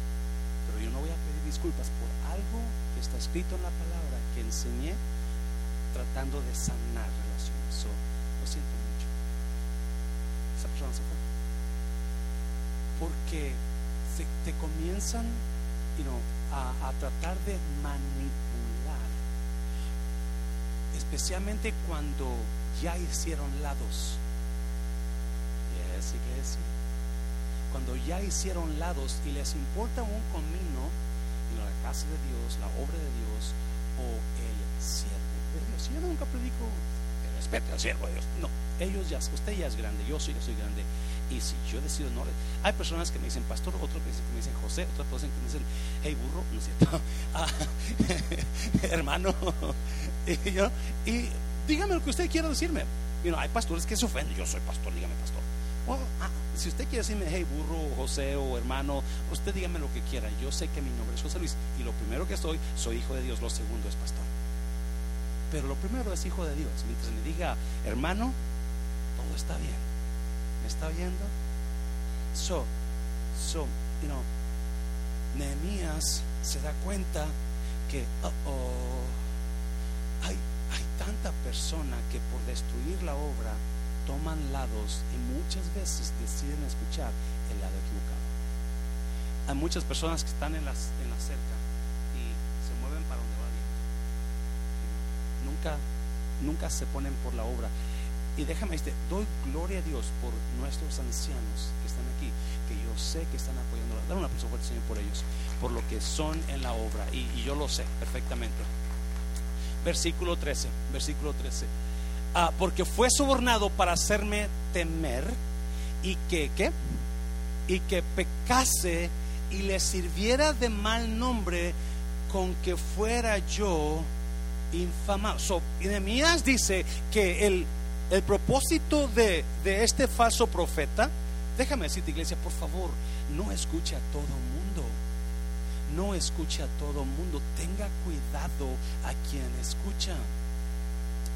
pero yo no voy a pedir disculpas por algo que está escrito en la palabra que enseñé tratando de sanar relaciones. lo siento mucho. Esa persona se fue. Porque te comienzan a, tratar de manipular. Especialmente cuando ya hicieron lados. Yes, iglesia cuando ya hicieron lados y les importa un comino la casa de Dios, la obra de Dios o el siervo de Dios. Yo nunca predico respete al siervo de Dios. No, ellos ya, usted ya es grande, yo soy, yo soy grande. Y si yo decido no, hay personas que me dicen pastor, otros que me dicen José, otras personas que me dicen, hey burro, no es cierto, (laughs) ah, (laughs) hermano. (laughs) y, yo, y dígame lo que usted quiera decirme. You hay pastores que se ofenden, yo soy pastor, dígame pastor. Ah, si usted quiere decirme, hey, burro, José o hermano, usted dígame lo que quiera. Yo sé que mi nombre es José Luis y lo primero que soy, soy hijo de Dios. Lo segundo es pastor. Pero lo primero es hijo de Dios. Mientras me diga, hermano, todo está bien. ¿Me está viendo? So, so, you know, Nehemías se da cuenta que, oh, hay, hay tanta persona que por destruir la obra toman lados y muchas veces deciden escuchar el lado equivocado. Hay muchas personas que están en, las, en la cerca y se mueven para donde va bien. Nunca, nunca se ponen por la obra. Y déjame decirte, doy gloria a Dios por nuestros ancianos que están aquí, que yo sé que están apoyando. Dame una fuerte, Señor, por ellos, por lo que son en la obra. Y, y yo lo sé perfectamente. Versículo 13, versículo 13 ah, porque fue sobornado para hacerme temer y que, ¿qué? Y que pecase y le sirviera de mal nombre con que fuera yo infamado. So, Nehemías dice que el, el propósito de, de este falso profeta, déjame decirte iglesia, por favor, no escuche a todo mundo. No escuche a todo mundo. Tenga cuidado a quien escucha.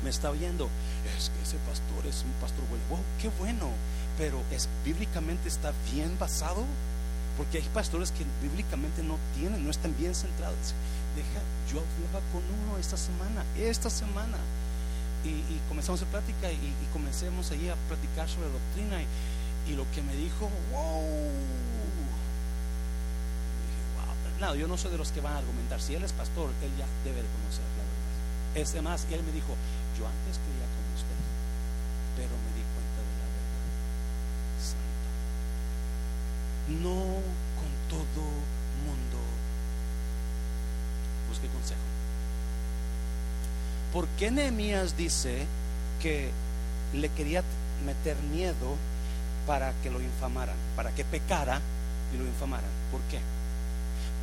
Me está oyendo. Es que ese pastor es un pastor bueno. Wow, qué bueno. Pero es bíblicamente está bien basado. Porque hay pastores que bíblicamente no tienen, no están bien centrados. Deja, yo hablaba con uno esta semana, esta semana. Y, comenzamos a plática y, comencemos allí a platicar sobre doctrina. Y, y lo que me dijo, wow, no, yo no soy de los que van a argumentar. Si él es pastor, él ya debe de conocer la verdad. Es más, él me dijo, yo antes creía como usted, pero me di cuenta de la verdad santa. No con todo mundo busque consejo. ¿Por qué Nehemías dice que le quería meter miedo para que lo infamaran, para que pecara y lo infamaran? ¿Por qué?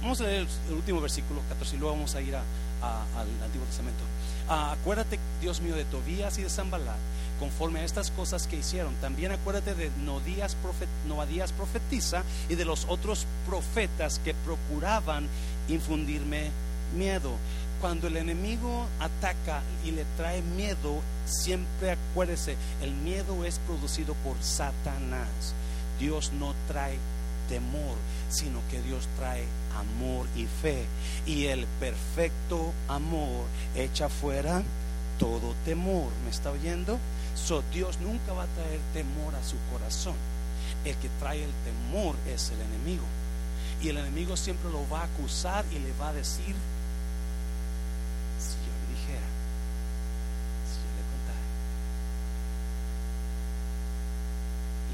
Vamos a leer el, último versículo 14 y luego vamos a ir al Antiguo Testamento. Ah, acuérdate, Dios mío, de Tobías y de Zambalat, conforme a estas cosas que hicieron. También acuérdate de profet, profetiza y de los otros profetas que procuraban infundirme miedo. Cuando el enemigo ataca y le trae miedo, siempre acuérdese, el miedo es producido por Satanás. Dios no trae temor, sino que Dios trae amor y fe. Y el perfecto amor echa fuera todo temor. ¿Me está oyendo? So, Dios nunca va a traer temor a su corazón. El que trae el temor es el enemigo. Y el enemigo siempre lo va a acusar y le va a decir, si yo le dijera, si yo le contara,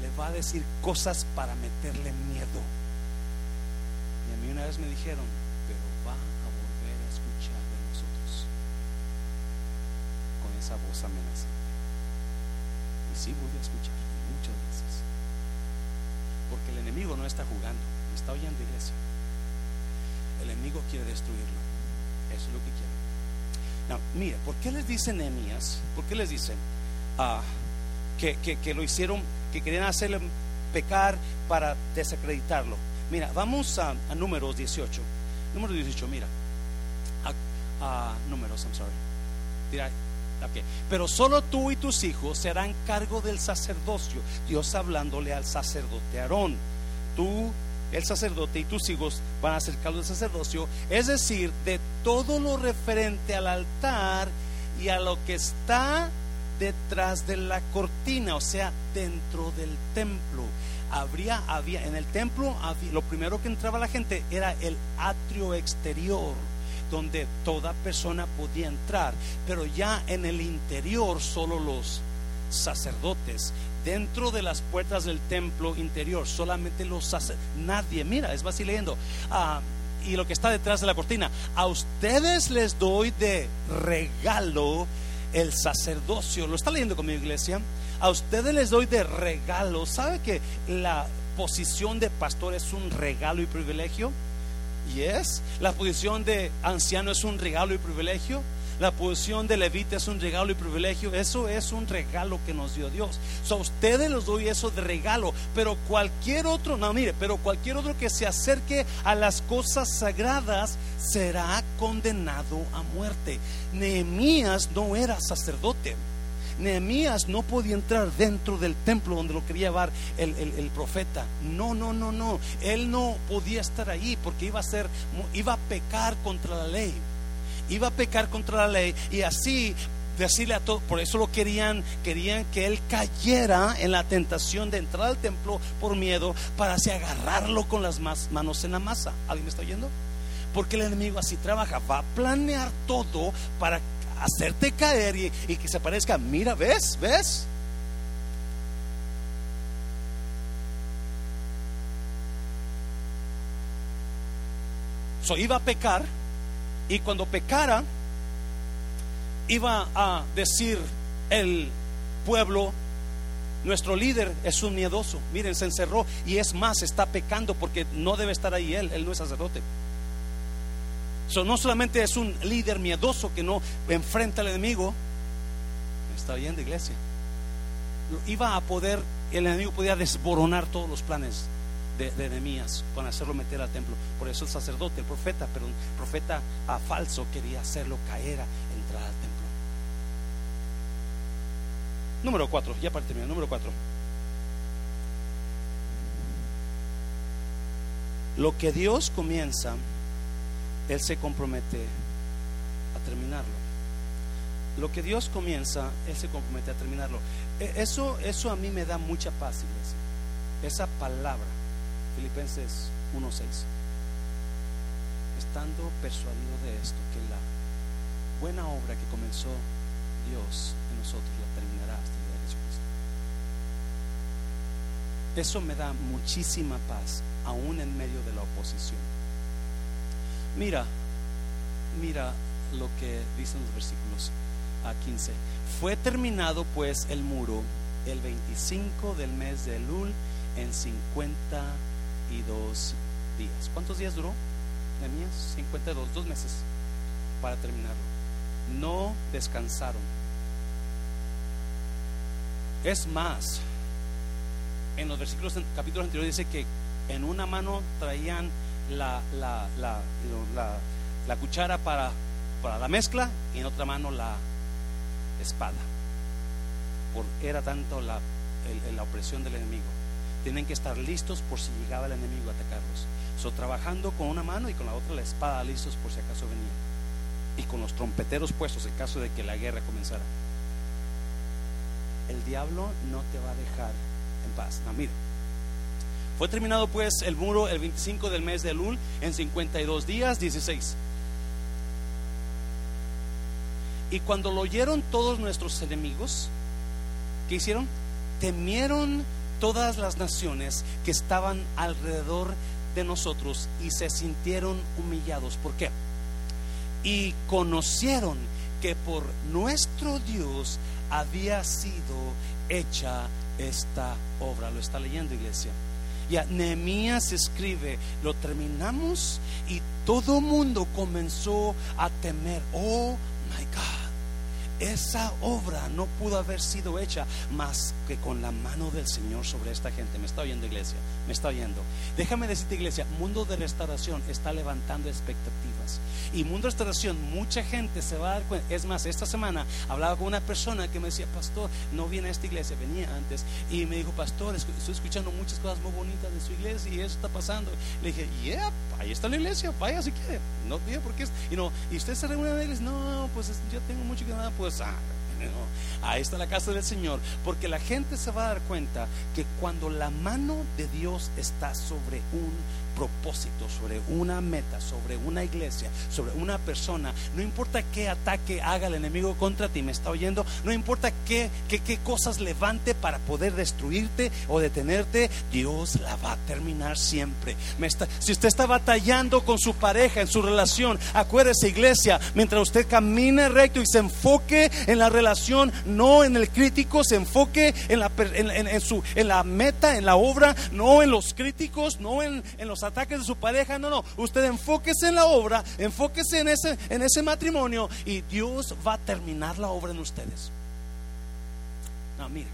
le va a decir cosas para meterle miedo una vez me dijeron, pero va a volver a escuchar de nosotros con esa voz amenazante. Y sí voy a escuchar muchas veces. Porque el enemigo no está jugando, está oyendo iglesia. El enemigo quiere destruirlo. Eso es lo que quiere. Mire, ¿por qué les dicen Nehemías? ¿Por qué les dicen ah, que, que lo hicieron, que querían hacerle pecar para desacreditarlo? Mira, vamos a, números 18. Número 18, mira. A, números, I'm sorry. Mira, okay. Pero solo tú y tus hijos se harán cargo del sacerdocio. Dios hablándole al sacerdote Aarón. Tú, el sacerdote y tus hijos van a hacer cargo del sacerdocio. Es decir, de todo lo referente al altar y a lo que está detrás de la cortina, o sea, dentro del templo habría, había, en el templo, lo primero que entraba la gente era el atrio exterior donde toda persona podía entrar, pero ya en el interior solo los sacerdotes. Dentro de las puertas del templo interior, solamente los sacerdotes, nadie, mira, es así leyendo. Ah, y lo que está detrás de la cortina, a ustedes les doy de regalo el sacerdocio. ¿Lo está leyendo con mi iglesia? A ustedes les doy de regalo. ¿Sabe que la posición de pastor es un regalo y privilegio? Yes. La posición de anciano es un regalo y privilegio. La posición de levita es un regalo y privilegio. Eso es un regalo que nos dio Dios. a ustedes les doy eso de regalo. Pero cualquier otro, no, mire, pero cualquier otro que se acerque a las cosas sagradas será condenado a muerte. Nehemías no era sacerdote. Nehemías no podía entrar dentro del templo donde lo quería llevar el, profeta. No, no, no, no. Él no podía estar ahí porque iba a ser, iba a pecar contra la ley. Iba a pecar contra la ley y así decirle a todos, por eso lo querían, querían que él cayera en la tentación de entrar al templo por miedo para así agarrarlo con las manos en la masa. ¿Alguien me está oyendo? Porque el enemigo así trabaja, va a planear todo para hacerte caer y, que se parezca, mira, ¿ves? ¿Ves? So, iba a pecar y cuando pecara iba a decir el pueblo, nuestro líder es un miedoso. Miren, se encerró y es más, está pecando porque no debe estar ahí él, él no es sacerdote. So, no solamente es un líder miedoso que no enfrenta al enemigo, está oyendo iglesia. Iba a poder, el enemigo podía desboronar todos los planes de, de con hacerlo meter al templo. Por eso el sacerdote, el profeta, pero un profeta a falso quería hacerlo caer, a entrar al templo. Número 4, ya para terminar, número 4. Lo que Dios comienza él se compromete a terminarlo. Lo que Dios comienza, Él se compromete a terminarlo. E, eso, eso a mí me da mucha paz, iglesia. Esa palabra, Filipenses 1.6. Estando persuadido de esto, que la buena obra que comenzó Dios en nosotros la terminará hasta el día de Jesucristo. Eso me da muchísima paz, aún en medio de la oposición. Mira, mira lo que dicen los versículos a 15. Fue terminado pues el muro el 25 del mes de Elul en 52 días. ¿Cuántos días duró? Nehemías 52, dos meses para terminarlo. No descansaron. Es más, en los versículos, capítulos anteriores dice que en una mano traían la, la, la, la cuchara para, para, la mezcla y en otra mano la espada. Por, era tanto la, la opresión del enemigo. Tienen que estar listos por si llegaba el enemigo a atacarlos. So, trabajando con una mano y con la otra la espada listos por si acaso venía. Y con los trompeteros puestos en caso de que la guerra comenzara. El diablo no te va a dejar en paz. No, mire fue terminado pues el muro el 25 del mes de Elul en 52 días, 16. Y cuando lo oyeron todos nuestros enemigos, ¿qué hicieron? Temieron todas las naciones que estaban alrededor de nosotros y se sintieron humillados. ¿Por qué? Y conocieron que por nuestro Dios había sido hecha esta obra. ¿Lo está leyendo, iglesia? Ya Nehemías escribe, lo terminamos y todo mundo comenzó a temer. Oh my God esa obra no pudo haber sido hecha más que con la mano del Señor sobre esta gente. Me está oyendo iglesia, me está oyendo. Déjame decirte iglesia, mundo de restauración está levantando expectativas. Y mundo restauración, mucha gente se va a dar cuenta. Es más, esta semana hablaba con una persona que me decía, pastor, no viene a esta iglesia, venía antes. Y me dijo, pastor, estoy escuchando muchas cosas muy bonitas de su iglesia y eso está pasando. Le dije, yeah, ahí está la iglesia, vaya si quiere. No tiene por qué. Y no, y usted se reúne en la iglesia, no, pues yo tengo mucho que nada, pues ahí está la casa del Señor, porque la gente se va a dar cuenta que cuando la mano de Dios está sobre un propósito, sobre una meta, sobre una iglesia, sobre una persona. No importa qué ataque haga el enemigo contra ti, me está oyendo. No importa qué, qué, qué cosas levante para poder destruirte o detenerte, Dios la va a terminar siempre. Me está, si usted está batallando con su pareja, en su relación, acuérdese, iglesia, mientras usted camine recto y se enfoque en la relación, no en el crítico, se enfoque en la, en, su, en la meta, en la obra, no en los críticos, no en, en los ataques de su pareja, no, no, usted enfóquese en la obra, enfóquese en ese, en ese matrimonio y Dios va a terminar la obra en ustedes. No, mira,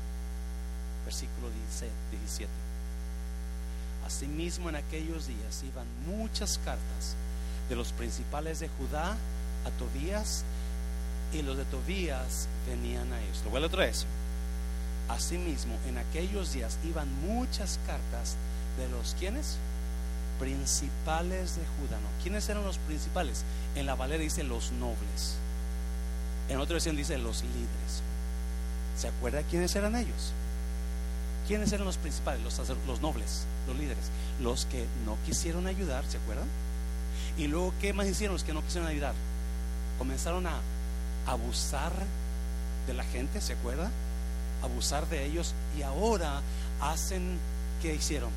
versículo 17. Asimismo en aquellos días iban muchas cartas de los principales de Judá a Tobías y los de Tobías venían a ellos. Lo vuelvo otra vez. Asimismo en aquellos días iban muchas cartas de los quienes principales de Judá. ¿no? ¿Quiénes eran los principales? En la Valera dice los nobles. En otra versión dice los líderes. ¿Se acuerda quiénes eran ellos? ¿Quiénes eran los principales? Los, los nobles, los líderes. Los que no quisieron ayudar, ¿se acuerdan? Y luego, ¿qué más hicieron los que no quisieron ayudar? Comenzaron a abusar de la gente, ¿se acuerda? Abusar de ellos y ahora hacen, ¿qué hicieron?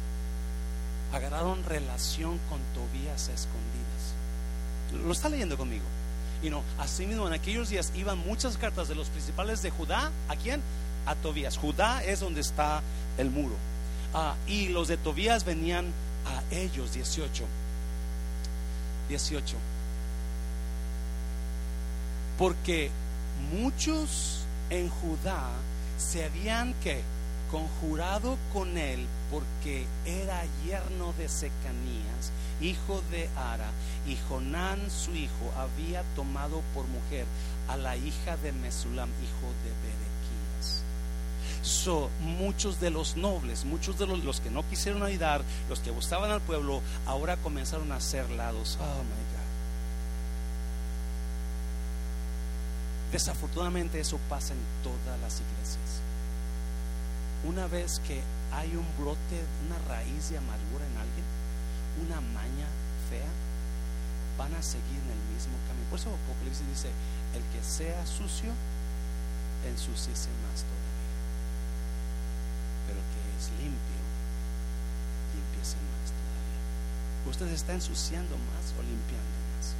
Agarraron relación con Tobías escondidas. Lo está leyendo conmigo. Y no, así mismo en aquellos días iban muchas cartas de los principales de Judá. ¿A quién? A Tobías. Judá es donde está el muro. Ah, y los de Tobías venían a ellos, 18. 18. Porque muchos en Judá se habían que conjurado con él porque era yerno de Secanías, hijo de Ara, y Jonán su hijo había tomado por mujer a la hija de Mesulam, hijo de Berequías. So, muchos de los nobles, muchos de los, los, que no quisieron ayudar, los que gustaban al pueblo, ahora comenzaron a ser lados. Oh my God. Desafortunadamente eso pasa en todas las iglesias. Una vez que hay un brote, una raíz de amargura en alguien, una maña fea, van a seguir en el mismo camino. Por eso Apocalipsis dice, el que sea sucio, ensuciese más todavía. Pero el que es limpio, limpiese más todavía. Usted está ensuciando más o limpiando más.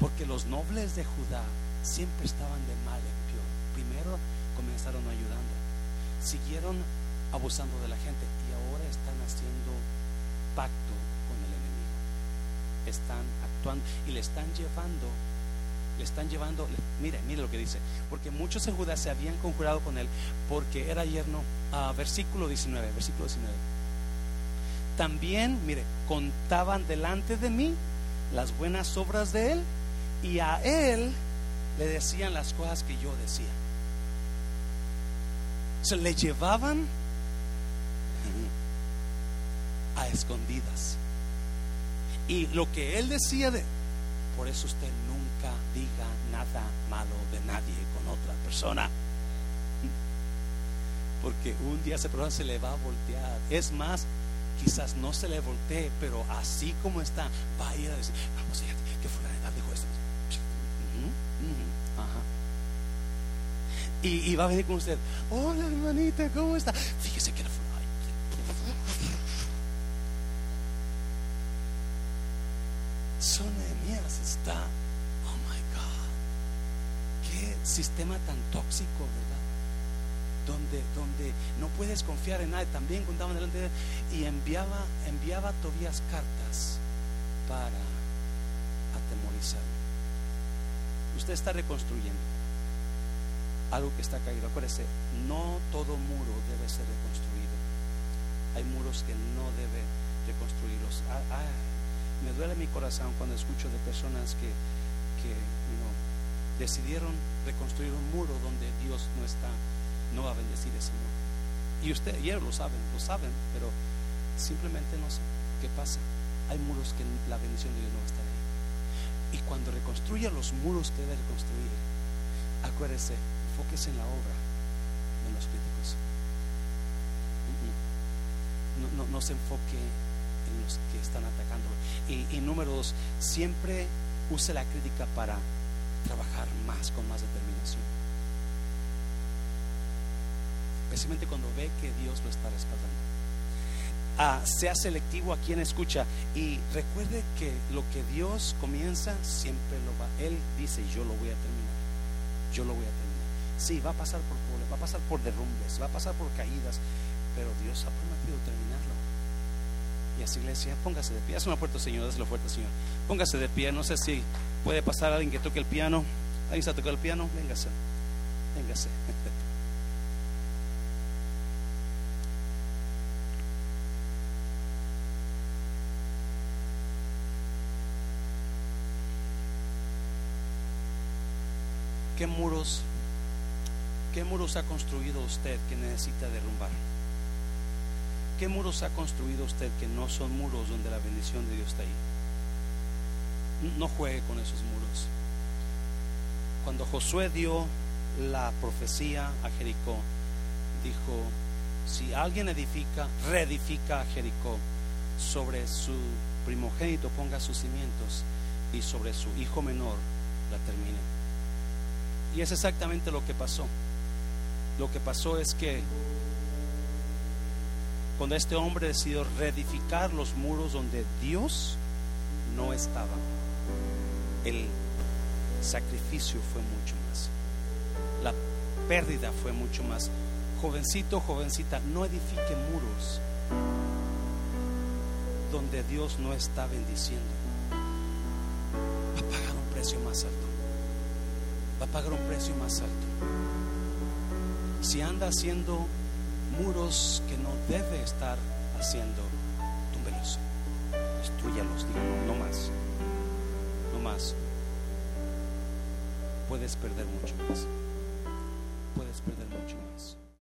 Porque los nobles de Judá siempre estaban de mal en peor. Primero comenzaron ayudando siguieron abusando de la gente y ahora están haciendo pacto con el enemigo. Están actuando y le están llevando, le están llevando, mire, mire lo que dice, porque muchos en Judá se habían conjurado con él porque era yerno, uh, versículo 19, versículo 19. También, mire, contaban delante de mí las buenas obras de él y a él le decían las cosas que yo decía se le llevaban a escondidas. Y lo que él decía de, por eso usted nunca diga nada malo de nadie con otra persona. Porque un día ese problema se le va a voltear. Es más, quizás no se le voltee, pero así como está, va a ir a decir, vamos allá, que edad dijo esto. Ajá. Y, y, va a venir con usted, hola hermanita, ¿cómo está? Fíjese que la Sonemías está, oh my God, qué sistema tan tóxico, ¿verdad? Donde, donde no puedes confiar en nadie. También contaban delante de él y enviaba, enviaba a Tobías cartas para atemorizarlo. Usted está reconstruyendo algo que está caído. Acuérdese, no todo muro debe ser reconstruido. Hay muros que no debe reconstruirlos. Ah, ah, me duele mi corazón cuando escucho de personas que, que decidieron reconstruir un muro donde Dios no está, no va a bendecir ese muro. Y usted, y ellos lo saben, lo saben, pero simplemente no sé qué pasa. Hay muros que la bendición de Dios no va a estar ahí. Y cuando reconstruya los muros que debe reconstruir, acuérdese, enfóquese en la obra, de los críticos. No, no, se enfoque en los que están atacándolo. Y, y número dos, siempre use la crítica para trabajar más, con más determinación. Especialmente cuando ve que Dios lo está respaldando. Ah, sea selectivo a quien escucha y recuerde que lo que Dios comienza siempre lo va. Él dice, yo lo voy a terminar. Yo lo voy a terminar. Sí, va a pasar por va a pasar por derrumbes, va a pasar por caídas, pero Dios ha prometido terminarlo. Y así iglesia, póngase de pie. Haz una puerta, Señor, dáselo fuerte, Señor. Póngase de pie. No sé si puede pasar alguien que toque el piano. ¿Alguien está tocando el piano? Véngase. Véngase. (laughs) ¿Qué muros ¿Qué muros ha construido usted que necesita derrumbar? ¿Qué muros ha construido usted que no son muros donde la bendición de Dios está ahí? No juegue con esos muros. Cuando Josué dio la profecía a Jericó, dijo, si alguien edifica, reedifica a Jericó, sobre su primogénito ponga sus cimientos y sobre su hijo menor la termine. Y es exactamente lo que pasó. Lo que pasó es que cuando este hombre decidió reedificar los muros donde Dios no estaba, el sacrificio fue mucho más. La pérdida fue mucho más. Jovencito, jovencita, no edifique muros donde Dios no está bendiciendo. Va a pagar un precio más alto. Va a pagar un precio más alto. Si anda haciendo muros que no debe estar haciendo, túmbelos. Destruyalos, digo, no, no más. No más. Puedes perder mucho más. Puedes perder mucho más.